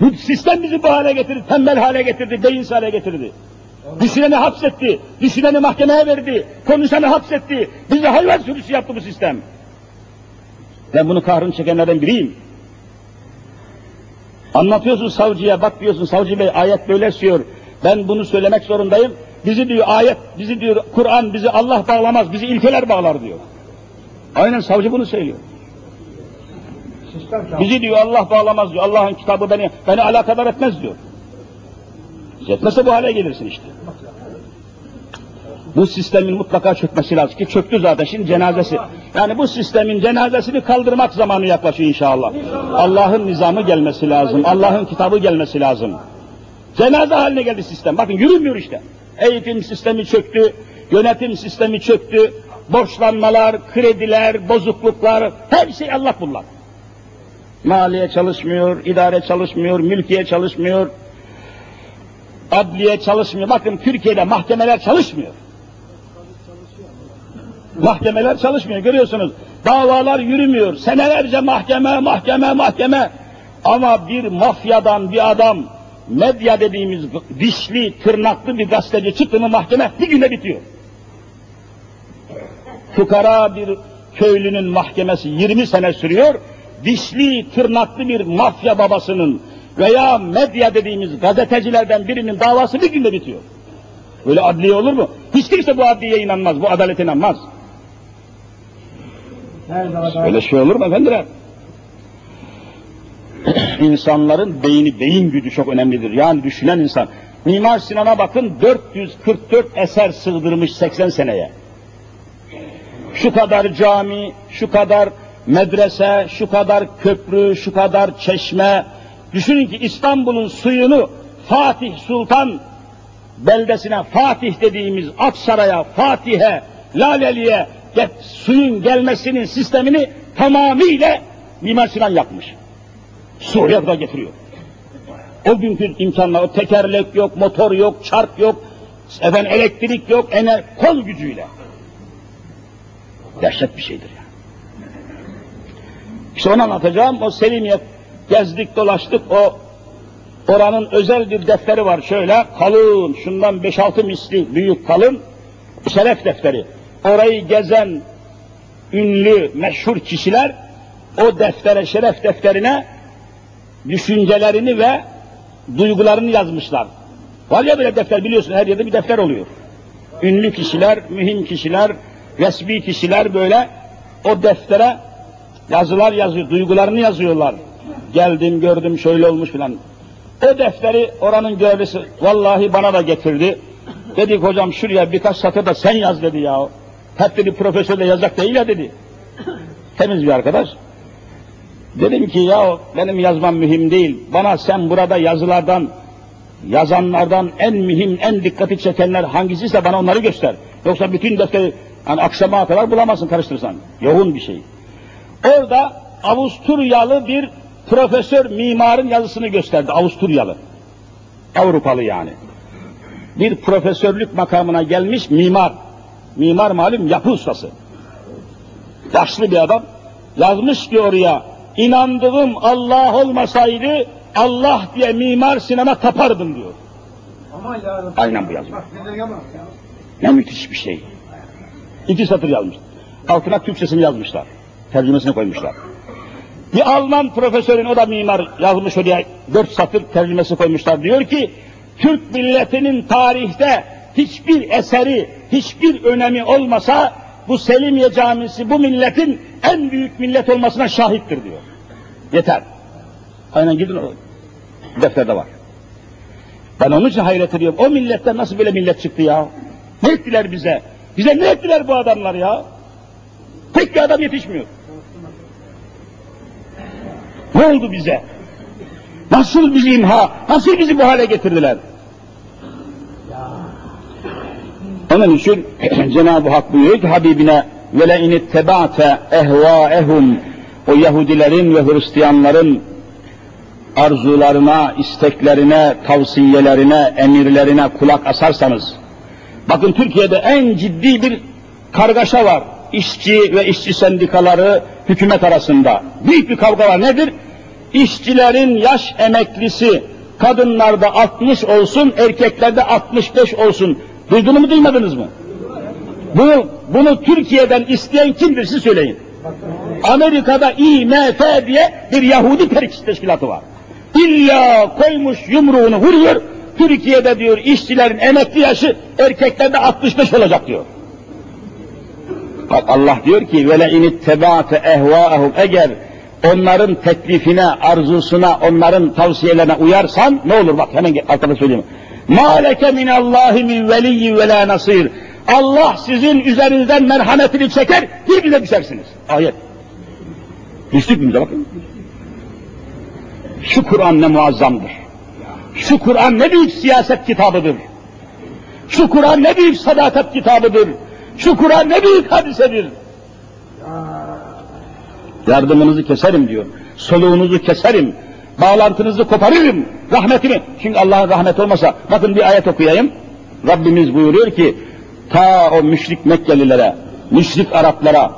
Bu sistem bizi bu hale getirdi, tembel hale getirdi, beyinsiz hale getirdi. Düşüneni hapsetti, düşüneni mahkemeye verdi, konuşanı hapsetti. Bizi hayvan sürüsü yaptı bu sistem. Ben bunu kahrını çekenlerden biriyim. Anlatıyorsun savcıya, bak diyorsun savcı bey ayet böyle diyor. Ben bunu söylemek zorundayım. Bizi diyor ayet, bizi diyor Kur'an, bizi Allah bağlamaz, bizi ilkeler bağlar diyor. Aynen savcı bunu söylüyor. Bizi diyor Allah bağlamaz diyor. Allah'ın kitabı beni beni alakadar etmez diyor. Etmezse bu hale gelirsin işte. Bu sistemin mutlaka çökmesi lazım ki çöktü zaten şimdi cenazesi. Yani bu sistemin cenazesini kaldırmak zamanı yaklaşıyor inşallah. Allah'ın nizamı gelmesi lazım. Allah'ın kitabı gelmesi lazım. Cenaze haline geldi sistem. Bakın yürümüyor işte. Eğitim sistemi çöktü, yönetim sistemi çöktü, borçlanmalar, krediler, bozukluklar, her şey Allah bunlar. Maliye çalışmıyor, idare çalışmıyor, mülkiye çalışmıyor, adliye çalışmıyor. Bakın Türkiye'de mahkemeler çalışmıyor. Mahkemeler çalışmıyor görüyorsunuz. Davalar yürümüyor. Senelerce mahkeme, mahkeme, mahkeme. Ama bir mafyadan bir adam, medya dediğimiz dişli, tırnaklı bir gazeteci çıktı mahkeme bir günde bitiyor. Fukara bir köylünün mahkemesi 20 sene sürüyor. Dişli, tırnaklı bir mafya babasının veya medya dediğimiz gazetecilerden birinin davası bir günde bitiyor. Böyle adliye olur mu? Hiç kimse bu adliyeye inanmaz, bu adalete inanmaz. Öyle şey olur mu efendiler? İnsanların beyni, beyin gücü çok önemlidir. Yani düşünen insan. Mimar Sinan'a bakın 444 eser sığdırmış 80 seneye. Şu kadar cami, şu kadar medrese, şu kadar köprü, şu kadar çeşme. Düşünün ki İstanbul'un suyunu Fatih Sultan beldesine, Fatih dediğimiz Aksaray'a, Fatih'e, Laleli'ye suyun gelmesinin sistemini tamamıyla Mimar Sinan yapmış. Suya kadar getiriyor. O günkü imkanlar, o tekerlek yok, motor yok, çark yok, efendim elektrik yok, ener kol gücüyle. Dehşet bir şeydir ya. İşte onu anlatacağım. O Selimiye gezdik dolaştık. O oranın özel bir defteri var şöyle kalın, şundan 5-6 misli büyük kalın şeref defteri. Orayı gezen ünlü, meşhur kişiler o deftere, şeref defterine düşüncelerini ve duygularını yazmışlar. Var ya böyle defter biliyorsun her yerde bir defter oluyor. Ünlü kişiler, mühim kişiler, resmi kişiler böyle o deftere Yazılar yazıyor, duygularını yazıyorlar. Geldim, gördüm, şöyle olmuş filan. O defteri oranın görevlisi vallahi bana da getirdi. Dedik hocam şuraya birkaç satır da sen yaz dedi ya. Hep dedi profesör de yazacak değil ya dedi. Temiz bir arkadaş. Dedim ki ya benim yazmam mühim değil. Bana sen burada yazılardan, yazanlardan en mühim, en dikkati çekenler hangisiyse bana onları göster. Yoksa bütün defteri yani akşama kadar bulamazsın karıştırırsan. Yoğun bir şey. Orada Avusturyalı bir profesör mimarın yazısını gösterdi. Avusturyalı. Avrupalı yani. Bir profesörlük makamına gelmiş mimar. Mimar malum yapı ustası. Yaşlı bir adam. Yazmış ki oraya inandığım Allah olmasaydı Allah diye mimar sinema tapardım diyor. Aman. Aynen bu yazma. Bak ne demek ya. Ne müthiş bir şey. İki satır yazmış. Altına Türkçesini yazmışlar. Tercümesini koymuşlar. Bir Alman profesörün o da mimar yazmış oraya dört satır tercümesi koymuşlar. Diyor ki Türk milletinin tarihte hiçbir eseri, hiçbir önemi olmasa bu Selimiye Camisi bu milletin en büyük millet olmasına şahittir diyor. Yeter. Aynen gidin o defterde var. Ben onun için hayret ediyorum. O milletten nasıl böyle millet çıktı ya? Ne ettiler bize? Bize ne ettiler bu adamlar ya? Tek bir adam yetişmiyor. Ne oldu bize? Nasıl bizi imha, nasıl bizi bu hale getirdiler? Onun için Cenab-ı Hak buyuruyor ki Habibine وَلَاِنِ اتَّبَعْتَ اَهْوَاءَهُمْ O Yahudilerin ve Hristiyanların arzularına, isteklerine, tavsiyelerine, emirlerine kulak asarsanız, bakın Türkiye'de en ciddi bir kargaşa var. İşçi ve işçi sendikaları hükümet arasında. Büyük bir kavga var. Nedir? İşçilerin yaş emeklisi kadınlarda 60 olsun, erkeklerde 65 olsun. Duydunuz mu duymadınız mı? Bunu, bunu Türkiye'den isteyen kimdir siz söyleyin. Amerika'da IMF diye bir Yahudi teşkilatı var. İlla koymuş yumruğunu vuruyor. Türkiye'de diyor işçilerin emekli yaşı erkeklerde 65 olacak diyor. Bak Allah diyor ki vele init tebaate ehvaahum eğer onların teklifine, arzusuna, onların tavsiyelerine uyarsan ne olur bak hemen arkada söyleyeyim. Ma leke minallahi min veliyyi ve la nasir. Allah sizin üzerinizden merhametini çeker, birbirine düşersiniz. Ayet. Düştük mü bakın. Şu Kur'an ne muazzamdır. Şu Kur'an ne büyük siyaset kitabıdır. Şu Kur'an ne büyük sadakat kitabıdır. Şu Kur'an ne büyük hadisedir. Yardımınızı keserim diyor. Soluğunuzu keserim. Bağlantınızı koparırım. Rahmetimi. Çünkü Allah'ın rahmeti olmasa bakın bir ayet okuyayım. Rabbimiz buyuruyor ki ta o müşrik Mekkelilere, müşrik Araplara,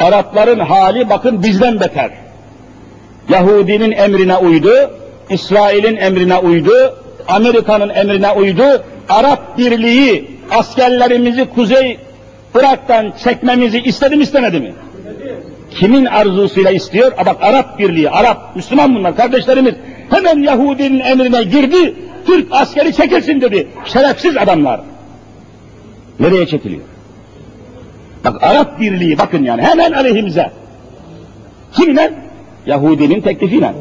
Arapların hali bakın bizden beter. Yahudinin emrine uydu, İsrail'in emrine uydu, Amerika'nın emrine uydu, Arap Birliği askerlerimizi Kuzey Irak'tan çekmemizi istedi mi istemedi mi? Kimin arzusuyla istiyor? A bak Arap Birliği, Arap, Müslüman bunlar kardeşlerimiz. Hemen Yahudinin emrine girdi, Türk askeri çekilsin dedi. Şerefsiz adamlar. Nereye çekiliyor? Bak Arap Birliği bakın yani hemen aleyhimize. Kimle? Yahudinin teklifiyle.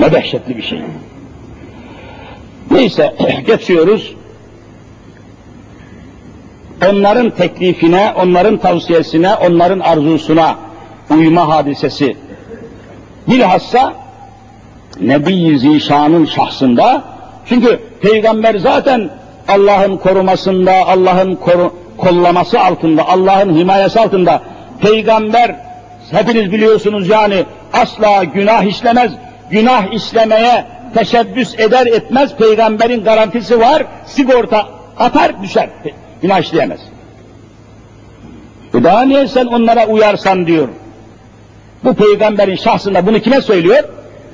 Ne dehşetli bir şey. Neyse geçiyoruz. Onların teklifine, onların tavsiyesine, onların arzusuna uyma hadisesi. Bilhassa Nebi Zişan'ın şahsında çünkü peygamber zaten Allah'ın korumasında, Allah'ın koru, kollaması altında, Allah'ın himayesi altında peygamber hepiniz biliyorsunuz yani asla günah işlemez, günah işlemeye teşebbüs eder etmez peygamberin garantisi var, sigorta atar düşer, günah işleyemez. E daha niye sen onlara uyarsan diyor. Bu peygamberin şahsında bunu kime söylüyor?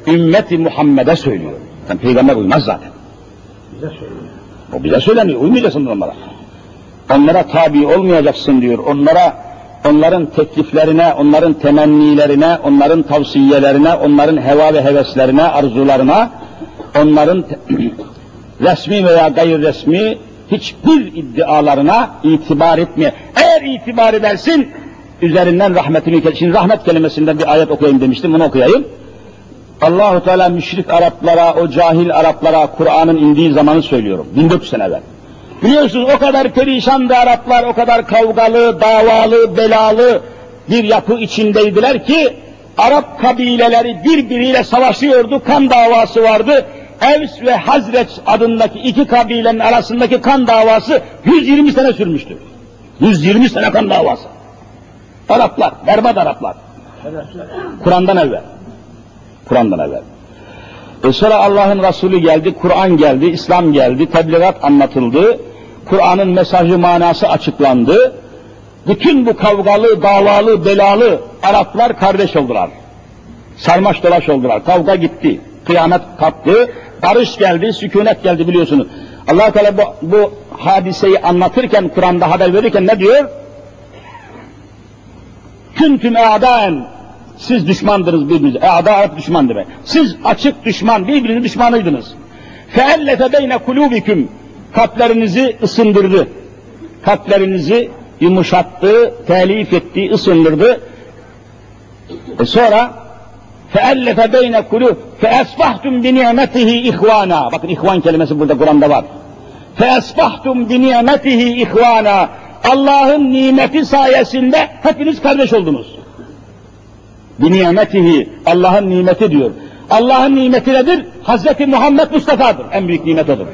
Ümmeti Muhammed'e söylüyor. Yani peygamber uymaz zaten. Bize söylüyor. O bize söyleniyor, uymayacaksın onlara. Onlara tabi olmayacaksın diyor. Onlara, onların tekliflerine, onların temennilerine, onların tavsiyelerine, onların heva ve heveslerine, arzularına, onların resmi veya gayri resmi hiçbir iddialarına itibar etme. Eğer itibar edersin, üzerinden rahmetini Şimdi rahmet kelimesinden bir ayet okuyayım demiştim, bunu okuyayım. Allahu Teala müşrik Araplara, o cahil Araplara Kur'an'ın indiği zamanı söylüyorum. 1400 sene evvel. Biliyorsunuz o kadar perişandı Araplar, o kadar kavgalı, davalı, belalı bir yapı içindeydiler ki Arap kabileleri birbiriyle savaşıyordu, kan davası vardı. Evs ve Hazreç adındaki iki kabilenin arasındaki kan davası 120 sene sürmüştü. 120 sene kan davası. Araplar, berbat Araplar. Kur'an'dan evvel. Kur'an'dan evvel. E sonra Allah'ın Resulü geldi, Kur'an geldi, İslam geldi, tebliğat anlatıldı, Kur'an'ın mesajı manası açıklandı. Bütün bu kavgalı, davalı, belalı Araplar kardeş oldular. Sarmaş dolaş oldular, kavga gitti, kıyamet kalktı, barış geldi, sükunet geldi biliyorsunuz. allah Teala bu, bu hadiseyi anlatırken, Kur'an'da haber verirken ne diyor? Küntüm e'daen, siz düşmandınız birbirinize. E'da Arap düşman demek. Siz açık düşman, birbirinin düşmanıydınız. Feellefe beyne kulubiküm, kalplerinizi ısındırdı. Kalplerinizi yumuşattı, telif etti, ısındırdı. E sonra feellefe beyne kulub bi nimetihi ihvana. Bakın ihvan kelimesi burada Kur'an'da var. Bi nimetihi ihvana. Allah'ın nimeti sayesinde hepiniz kardeş oldunuz. Bi nimetihi Allah'ın nimeti diyor. Allah'ın nimeti nedir? Hazreti Muhammed Mustafa'dır. En büyük nimet odur.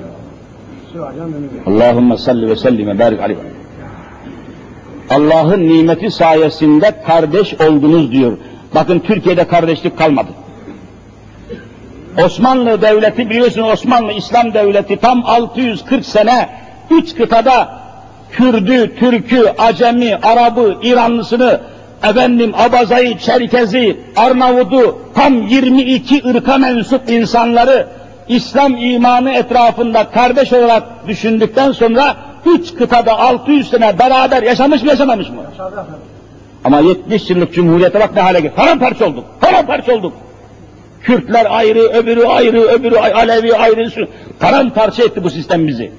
Allahümme salli ve sellim ve barik aleyhi. Allah'ın nimeti sayesinde kardeş oldunuz diyor. Bakın Türkiye'de kardeşlik kalmadı. Osmanlı devleti biliyorsun Osmanlı İslam devleti tam 640 sene üç kıtada Kürdü, Türkü, Acemi, Arabı, İranlısını, efendim Abazayı, Çerkezi, Arnavut'u tam 22 ırka mensup insanları İslam imanı etrafında kardeş olarak düşündükten sonra üç kıtada 600 sene beraber yaşamış mı yaşamamış mı? Ama 70 yıllık cumhuriyete bak ne hale geldi. Paramparça olduk. Paramparça olduk. Kürtler ayrı, öbürü ayrı, öbürü Alevi ayrı. Paramparça etti bu sistem bizi.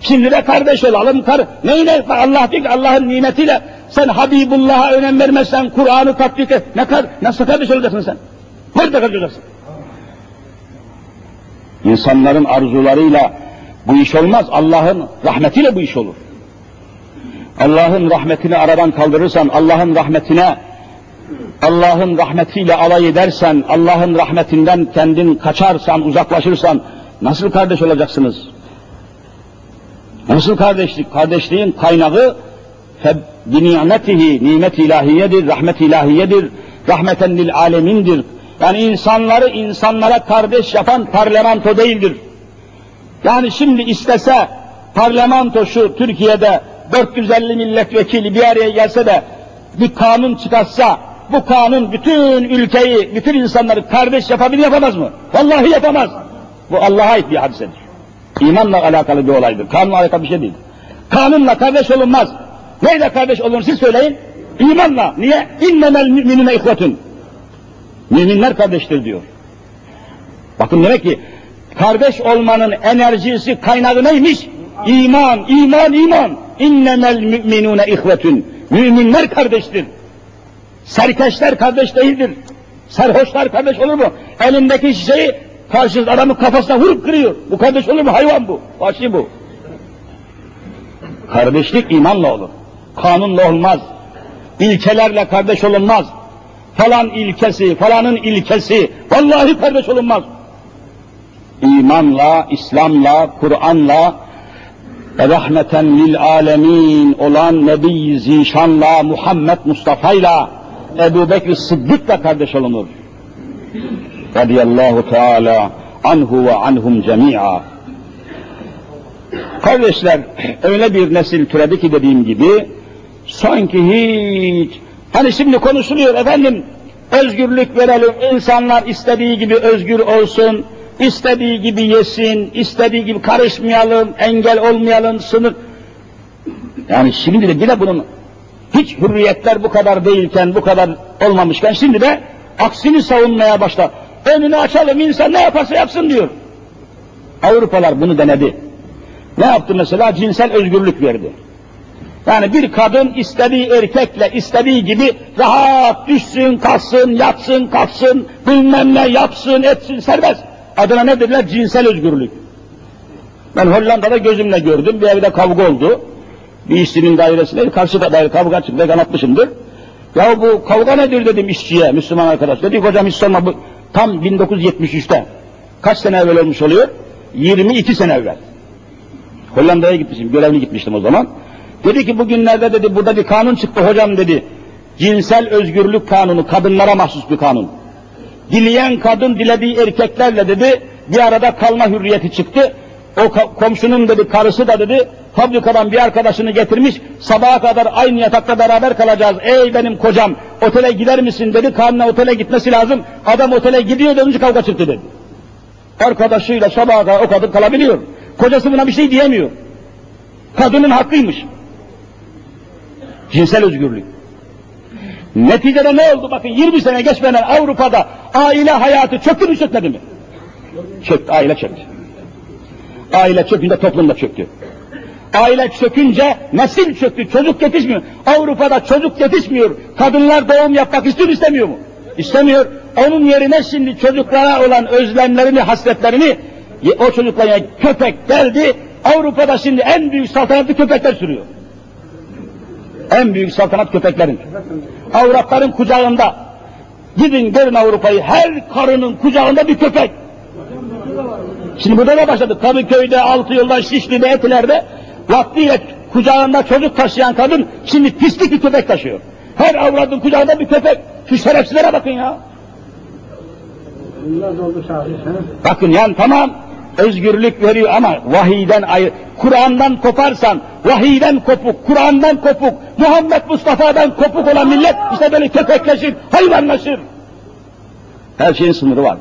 Şimdi de kardeş olalım. Kar Neyle? Allah diyor ki Allah'ın nimetiyle sen Habibullah'a önem vermezsen, Kur'an'ı tatbik et. Ne kar nasıl kardeş olacaksın sen? Nerede kardeş olacaksın? İnsanların arzularıyla bu iş olmaz. Allah'ın rahmetiyle bu iş olur. Allah'ın rahmetini aradan kaldırırsan, Allah'ın rahmetine Allah'ın rahmetiyle alay edersen, Allah'ın rahmetinden kendin kaçarsan, uzaklaşırsan nasıl kardeş olacaksınız? Nasıl kardeşlik? Kardeşliğin kaynağı nimetihi, nimet ilahiyedir, rahmet ilahiyedir, rahmeten lil alemindir. Yani insanları insanlara kardeş yapan parlamento değildir. Yani şimdi istese parlamento şu Türkiye'de 450 milletvekili bir araya gelse de bir kanun çıkarsa bu kanun bütün ülkeyi, bütün insanları kardeş yapabilir yapamaz mı? Vallahi yapamaz. Bu Allah'a ait bir hadisedir. İmanla alakalı bir olaydır. Kanunla alakalı bir şey değil. Kanunla kardeş olunmaz. Neyle kardeş olunur siz söyleyin? İmanla. Niye? İnnemel müminine ihvetun. Müminler kardeştir diyor. Bakın demek ki kardeş olmanın enerjisi, kaynağı neymiş? İman, iman, iman. İnnemel müminune ihvetun. Müminler kardeştir. Serkeşler kardeş değildir. Serhoşlar kardeş olur mu? Elindeki şişeyi karşı adamın kafasına vurup kırıyor. Bu kardeş olur mu? Hayvan bu. Vahşi bu. Kardeşlik imanla olur. Kanunla olmaz. İlkelerle kardeş olunmaz. Falan ilkesi, falanın ilkesi. Vallahi kardeş olunmaz. İmanla, İslam'la, Kur'an'la, rahmeten lil alemin olan Nebi Zişan'la, Muhammed Mustafa'yla, Ebu Bekir Sıddık'la kardeş olunur. Radiyallahu Teala anhu ve anhum cemi'a. Kardeşler, öyle bir nesil türedi ki dediğim gibi, sanki hiç, hani şimdi konuşuluyor efendim, özgürlük verelim, insanlar istediği gibi özgür olsun, istediği gibi yesin, istediği gibi karışmayalım, engel olmayalım, sınır. Yani şimdi de yine bunun hiç hürriyetler bu kadar değilken, bu kadar olmamışken şimdi de aksini savunmaya başla. Önünü açalım, insan ne yaparsa yapsın diyor. Avrupalar bunu denedi. Ne yaptı mesela? Cinsel özgürlük verdi. Yani bir kadın istediği erkekle istediği gibi rahat düşsün, kalksın, yatsın, kalksın, bilmem ne yapsın, etsin, serbest. Adına ne dediler? Cinsel özgürlük. Ben Hollanda'da gözümle gördüm, bir evde kavga oldu. Bir işçinin dairesinde karşı daire kavga çıktı, ben anlatmışımdır. Ya bu kavga nedir dedim işçiye, Müslüman arkadaş. Dedi hocam hiç sorma bu tam 1973'te. Kaç sene evvel olmuş oluyor? 22 sene evvel. Hollanda'ya gitmişim, görevli gitmiştim o zaman. Dedi ki bugünlerde dedi burada bir kanun çıktı hocam dedi. Cinsel özgürlük kanunu, kadınlara mahsus bir kanun. Dileyen kadın dilediği erkeklerle dedi bir arada kalma hürriyeti çıktı. O komşunun dedi karısı da dedi fabrikadan bir arkadaşını getirmiş sabaha kadar aynı yatakta beraber kalacağız. Ey benim kocam otele gider misin dedi karnına otele gitmesi lazım. Adam otele gidiyor dönünce kavga çıktı dedi. Arkadaşıyla sabaha kadar o kadın kalabiliyor. Kocası buna bir şey diyemiyor. Kadının hakkıymış. Cinsel özgürlük. Neticede ne oldu? Bakın 20 sene geçmeden Avrupa'da aile hayatı çöktü mü çökmedi mi? Çöktü, aile çöktü. Aile çökünce toplum da çöktü. Aile çökünce nesil çöktü, çocuk yetişmiyor. Avrupa'da çocuk yetişmiyor. Kadınlar doğum yapmak istiyor istemiyor mu? İstemiyor. Onun yerine şimdi çocuklara olan özlemlerini, hasretlerini o çocuklara köpek geldi. Avrupa'da şimdi en büyük saltanatlı köpekler sürüyor. En büyük saltanat köpeklerin. Avratların kucağında. Gidin görün Avrupa'yı. Her karının kucağında bir köpek. Şimdi burada da başladı. Kadıköy'de, altı yılda, Şişli'de, Etiler'de vaktiyle kucağında çocuk taşıyan kadın şimdi pislik bir köpek taşıyor. Her avradın kucağında bir köpek. Şu şerefsizlere bakın ya. Bakın yani tamam özgürlük veriyor ama vahiyden ayrı. Kur'an'dan koparsan, vahiyden kopuk, Kur'an'dan kopuk, Muhammed Mustafa'dan kopuk olan millet işte böyle köpekleşir, hayvanlaşır. Her şeyin sınırı var.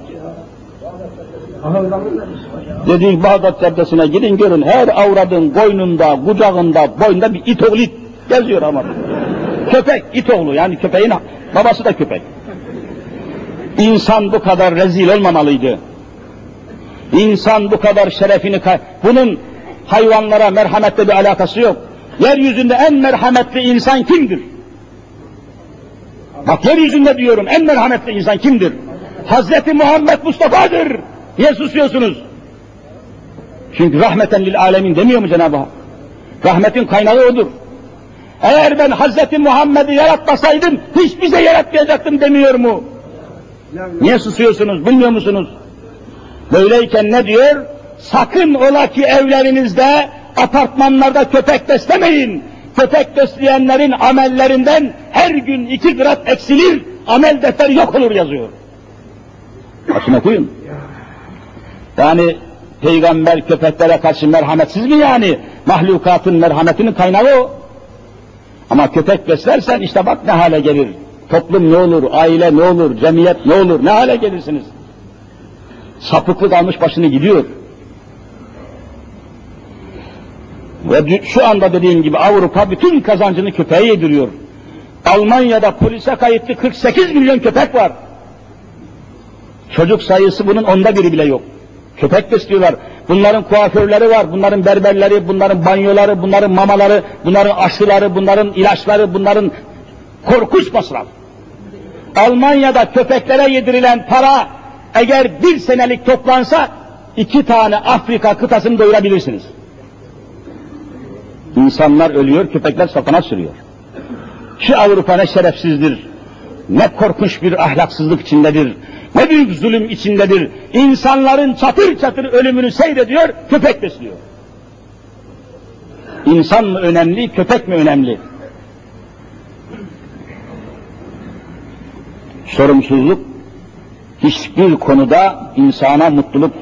Dediğim Bağdat Caddesi'ne gidin görün her avradın boynunda, kucağında, boynunda bir it oğlu it geziyor ama. Köpek, it oğlu yani köpeğin babası da köpek. İnsan bu kadar rezil olmamalıydı. İnsan bu kadar şerefini. Bunun hayvanlara merhametle bir alakası yok. Yeryüzünde en merhametli insan kimdir? Bak yeryüzünde diyorum en merhametli insan kimdir? Hazreti Muhammed Mustafa'dır. Niye susuyorsunuz? Çünkü rahmeten lil alemin demiyor mu Cenab-ı Hak? Rahmetin kaynağı odur. Eğer ben Hazreti Muhammed'i yaratmasaydım hiç bize yaratmayacaktım demiyor mu? Niye susuyorsunuz? Bilmiyor musunuz? Böyleyken ne diyor? Sakın ola ki evlerinizde, apartmanlarda köpek beslemeyin. Köpek besleyenlerin amellerinden her gün iki gram eksilir, amel defteri yok olur yazıyor. Açın okuyun. Yani peygamber köpeklere karşı merhametsiz mi yani? Mahlukatın merhametinin kaynağı o. Ama köpek beslersen işte bak ne hale gelir. Toplum ne olur, aile ne olur, cemiyet ne olur, ne hale gelirsiniz. Sapıklık almış başını gidiyor. Ve şu anda dediğim gibi Avrupa bütün kazancını köpeğe yediriyor. Almanya'da polise kayıtlı 48 milyon köpek var. Çocuk sayısı bunun onda biri bile yok. Köpek besliyorlar. Bunların kuaförleri var, bunların berberleri, bunların banyoları, bunların mamaları, bunların aşıları, bunların ilaçları, bunların korkunç masraf. Almanya'da köpeklere yedirilen para eğer bir senelik toplansa iki tane Afrika kıtasını doyurabilirsiniz. İnsanlar ölüyor, köpekler satana sürüyor. Şu Avrupa ne şerefsizdir, ne korkunç bir ahlaksızlık içindedir, ne büyük zulüm içindedir. İnsanların çatır çatır ölümünü seyrediyor, köpek besliyor. İnsan mı önemli, köpek mi önemli? Sorumsuzluk hiçbir konuda insana mutluluk.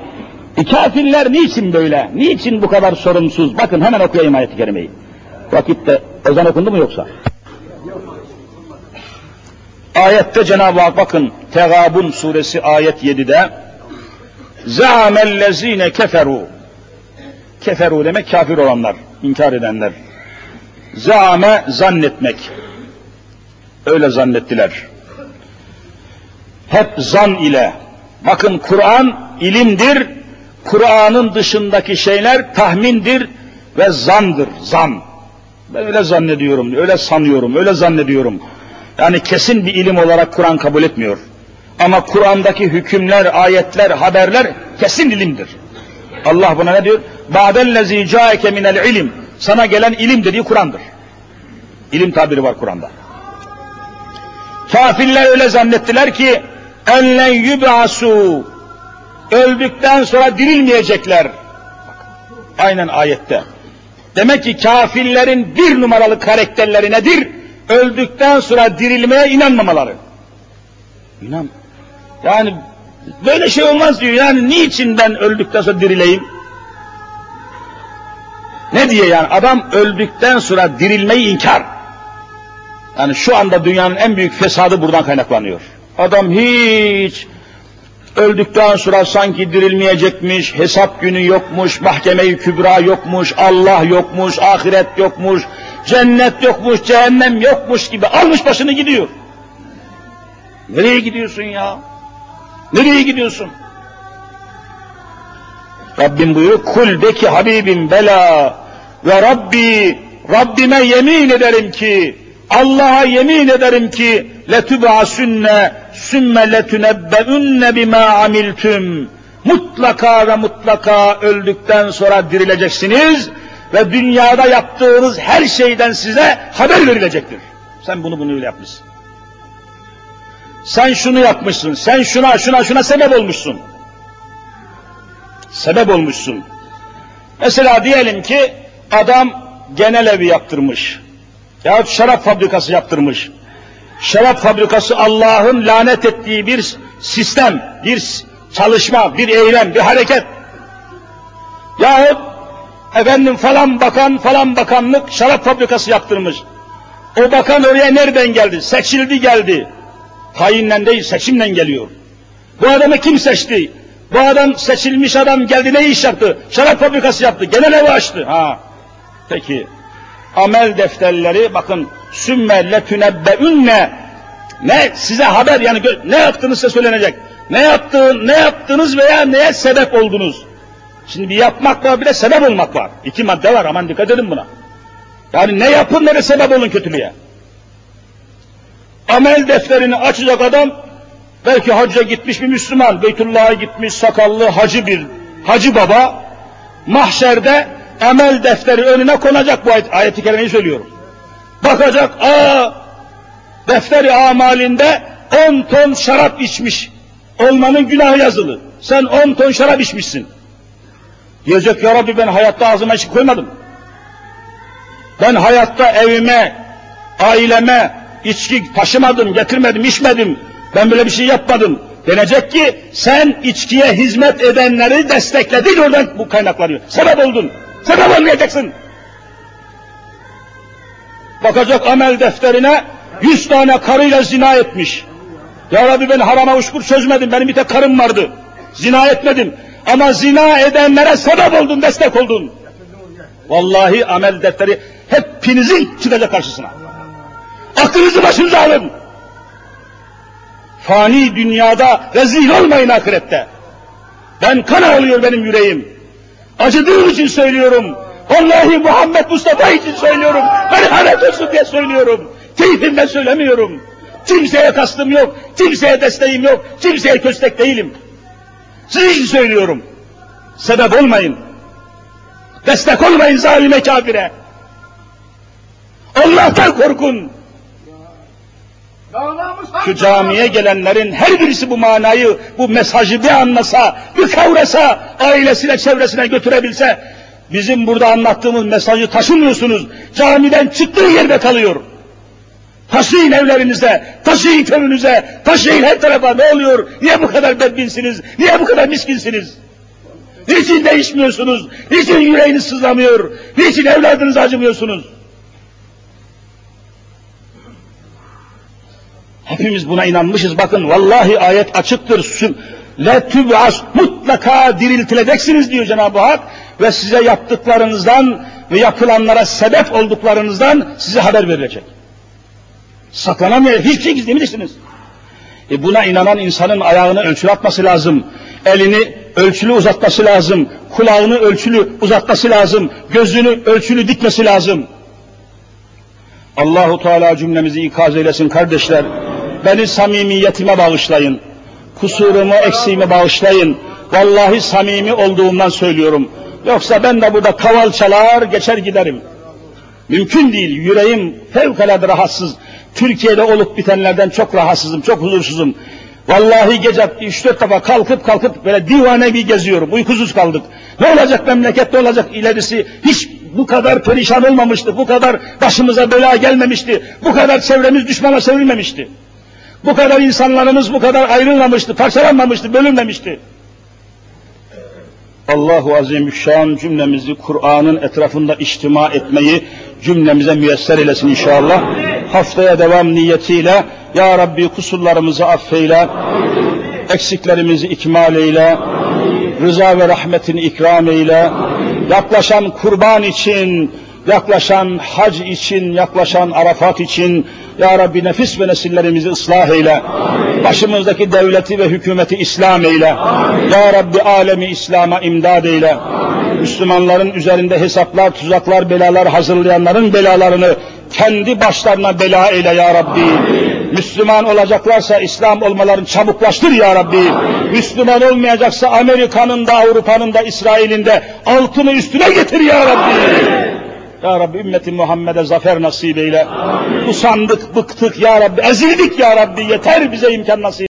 E kafirler niçin böyle? Niçin bu kadar sorumsuz? Bakın hemen okuyayım ayet-i kerimeyi. Vakitte ezan okundu mu yoksa? Ayette Cenab-ı Hak bakın Tegabun suresi ayet 7'de Zâmellezîne keferu Keferu demek kafir olanlar, inkar edenler. Zâme zannetmek. Öyle zannettiler. Hep zan ile. Bakın Kur'an ilimdir. Kur'an'ın dışındaki şeyler tahmindir ve zandır, zan. Ben öyle zannediyorum, öyle sanıyorum, öyle zannediyorum. Yani kesin bir ilim olarak Kur'an kabul etmiyor. Ama Kur'an'daki hükümler, ayetler, haberler kesin ilimdir. Allah buna ne diyor? Ba'dellezî câeke minel ilim. Sana gelen ilim dediği Kur'an'dır. İlim tabiri var Kur'an'da. Kafirler öyle zannettiler ki enlen yub'asu öldükten sonra dirilmeyecekler. Aynen ayette. Demek ki kafirlerin bir numaralı karakterleri nedir? Öldükten sonra dirilmeye inanmamaları. İnan. Yani böyle şey olmaz diyor. Yani niçin ben öldükten sonra dirileyim? Ne diye yani adam öldükten sonra dirilmeyi inkar. Yani şu anda dünyanın en büyük fesadı buradan kaynaklanıyor. Adam hiç öldükten sonra sanki dirilmeyecekmiş, hesap günü yokmuş, mahkeme-i kübra yokmuş, Allah yokmuş, ahiret yokmuş, cennet yokmuş, cehennem yokmuş gibi almış başını gidiyor. Nereye gidiyorsun ya? Nereye gidiyorsun? Rabbim buyuruyor, kul de ki Habibim bela ve Rabbi, Rabbime yemin ederim ki, Allah'a yemin ederim ki, letüb'asünne, sümme letünebbeünne bima amiltüm. Mutlaka ve mutlaka öldükten sonra dirileceksiniz ve dünyada yaptığınız her şeyden size haber verilecektir. Sen bunu bunu yapmışsın. Sen şunu yapmışsın, sen şuna şuna şuna sebep olmuşsun. Sebep olmuşsun. Mesela diyelim ki adam genel evi yaptırmış. Yahut şarap fabrikası yaptırmış. Şarap fabrikası Allah'ın lanet ettiği bir sistem, bir çalışma, bir eylem, bir hareket. Yahut efendim falan bakan, falan bakanlık şarap fabrikası yaptırmış. O bakan oraya nereden geldi? Seçildi geldi. Tayinle değil, seçimle geliyor. Bu adamı kim seçti? Bu adam seçilmiş adam geldi ne iş yaptı? Şarap fabrikası yaptı, genel evi açtı. Ha. Peki. Amel defterleri bakın sümme letünebbeünne ne size haber yani ne yaptığınız size söylenecek. Ne yaptığın, ne yaptınız veya neye sebep oldunuz? Şimdi bir yapmak var bir de sebep olmak var. İki madde var aman dikkat edin buna. Yani ne yapın ne de sebep olun kötülüğe. Amel defterini açacak adam belki hacca gitmiş bir Müslüman, Beytullah'a gitmiş sakallı hacı bir hacı baba mahşerde amel defteri önüne konacak bu ayet, ayeti kerimeyi söylüyorum. Bakacak, aa defteri amalinde 10 ton şarap içmiş. Olmanın günahı yazılı. Sen 10 ton şarap içmişsin. Diyecek ya Rabbi ben hayatta ağzıma içki koymadım. Ben hayatta evime, aileme içki taşımadım, getirmedim, içmedim. Ben böyle bir şey yapmadım. Denecek ki sen içkiye hizmet edenleri destekledin oradan bu kaynaklanıyor. Sebep oldun. Sebep olmayacaksın. Bakacak amel defterine yüz tane karıyla zina etmiş. Ya Rabbi ben harama uçkur çözmedim. Benim bir tek karım vardı. Zina etmedim. Ama zina edenlere sebep oldun, destek oldun. Vallahi amel defteri hepinizin çıkacak karşısına. Aklınızı başınıza alın. Fani dünyada rezil olmayın ahirette. Ben kan ağlıyor benim yüreğim. Acıdığım için söylüyorum. Vallahi Muhammed Mustafa için söylüyorum. Merhamet olsun diye söylüyorum. Keyfimden söylemiyorum. Kimseye kastım yok, kimseye desteğim yok, kimseye köstek değilim. Sizin için söylüyorum. Sebep olmayın. Destek olmayın zalime kafire. Allah'tan korkun. Şu camiye gelenlerin her birisi bu manayı, bu mesajı bir anlasa, bir kavrasa, ailesine, çevresine götürebilse, bizim burada anlattığımız mesajı taşımıyorsunuz. Camiden çıktığı yerde kalıyor. Taşıyın evlerinize, taşıyın köyünüze, taşıyın her tarafa ne oluyor? Niye bu kadar bedbinsiniz? Niye bu kadar miskinsiniz? Niçin değişmiyorsunuz? Niçin yüreğiniz sızlamıyor? Niçin evladınızı acımıyorsunuz? Hepimiz buna inanmışız. Bakın vallahi ayet açıktır. Le tüb'as mutlaka diriltileceksiniz diyor Cenab-ı Hak ve size yaptıklarınızdan ve yapılanlara sebep olduklarınızdan size haber verilecek. Saklanamıyor. Hiçbir şey gizlemeyeceksiniz. E buna inanan insanın ayağını ölçülü atması lazım. Elini ölçülü uzatması lazım. Kulağını ölçülü uzatması lazım. Gözünü ölçülü dikmesi lazım. Allahu Teala cümlemizi ikaz eylesin kardeşler. Beni samimiyetime bağışlayın. Kusurumu, eksiğimi bağışlayın. Vallahi samimi olduğumdan söylüyorum. Yoksa ben de burada kaval çalar geçer giderim. Mümkün değil. Yüreğim fevkalade rahatsız. Türkiye'de olup bitenlerden çok rahatsızım, çok huzursuzum. Vallahi gece üç dört defa kalkıp kalkıp böyle divanevi geziyorum. Uykusuz kaldık. Ne olacak memleket, ne olacak ilerisi? Hiç bu kadar perişan olmamıştı, bu kadar başımıza bela gelmemişti, bu kadar çevremiz düşmana çevrilmemişti. Bu kadar insanlarımız bu kadar ayrılmamıştı, parçalanmamıştı, bölünmemişti. Allahu Azimüşşan cümlemizi Kur'an'ın etrafında içtima etmeyi cümlemize müyesser eylesin inşallah. Haftaya devam niyetiyle Ya Rabbi kusurlarımızı affeyle, eksiklerimizi ikmal eyle, rıza ve rahmetini ikram eyle, yaklaşan kurban için, yaklaşan hac için, yaklaşan Arafat için Ya Rabbi nefis ve nesillerimizi ıslah eyle. Başımızdaki devleti ve hükümeti İslam eyle. Ya Rabbi alemi İslam'a imdad eyle. Müslümanların üzerinde hesaplar, tuzaklar, belalar hazırlayanların belalarını kendi başlarına bela eyle ya Rabbi. Müslüman olacaklarsa İslam olmalarını çabuklaştır ya Rabbi. Müslüman olmayacaksa Amerika'nın da Avrupa'nın da İsrail'in de altını üstüne getir ya Rabbi. Ya Rabbi ümmeti Muhammed'e zafer nasip eyle. Usandık, bıktık ya Rabbi, ezildik ya Rabbi, yeter bize imkan nasip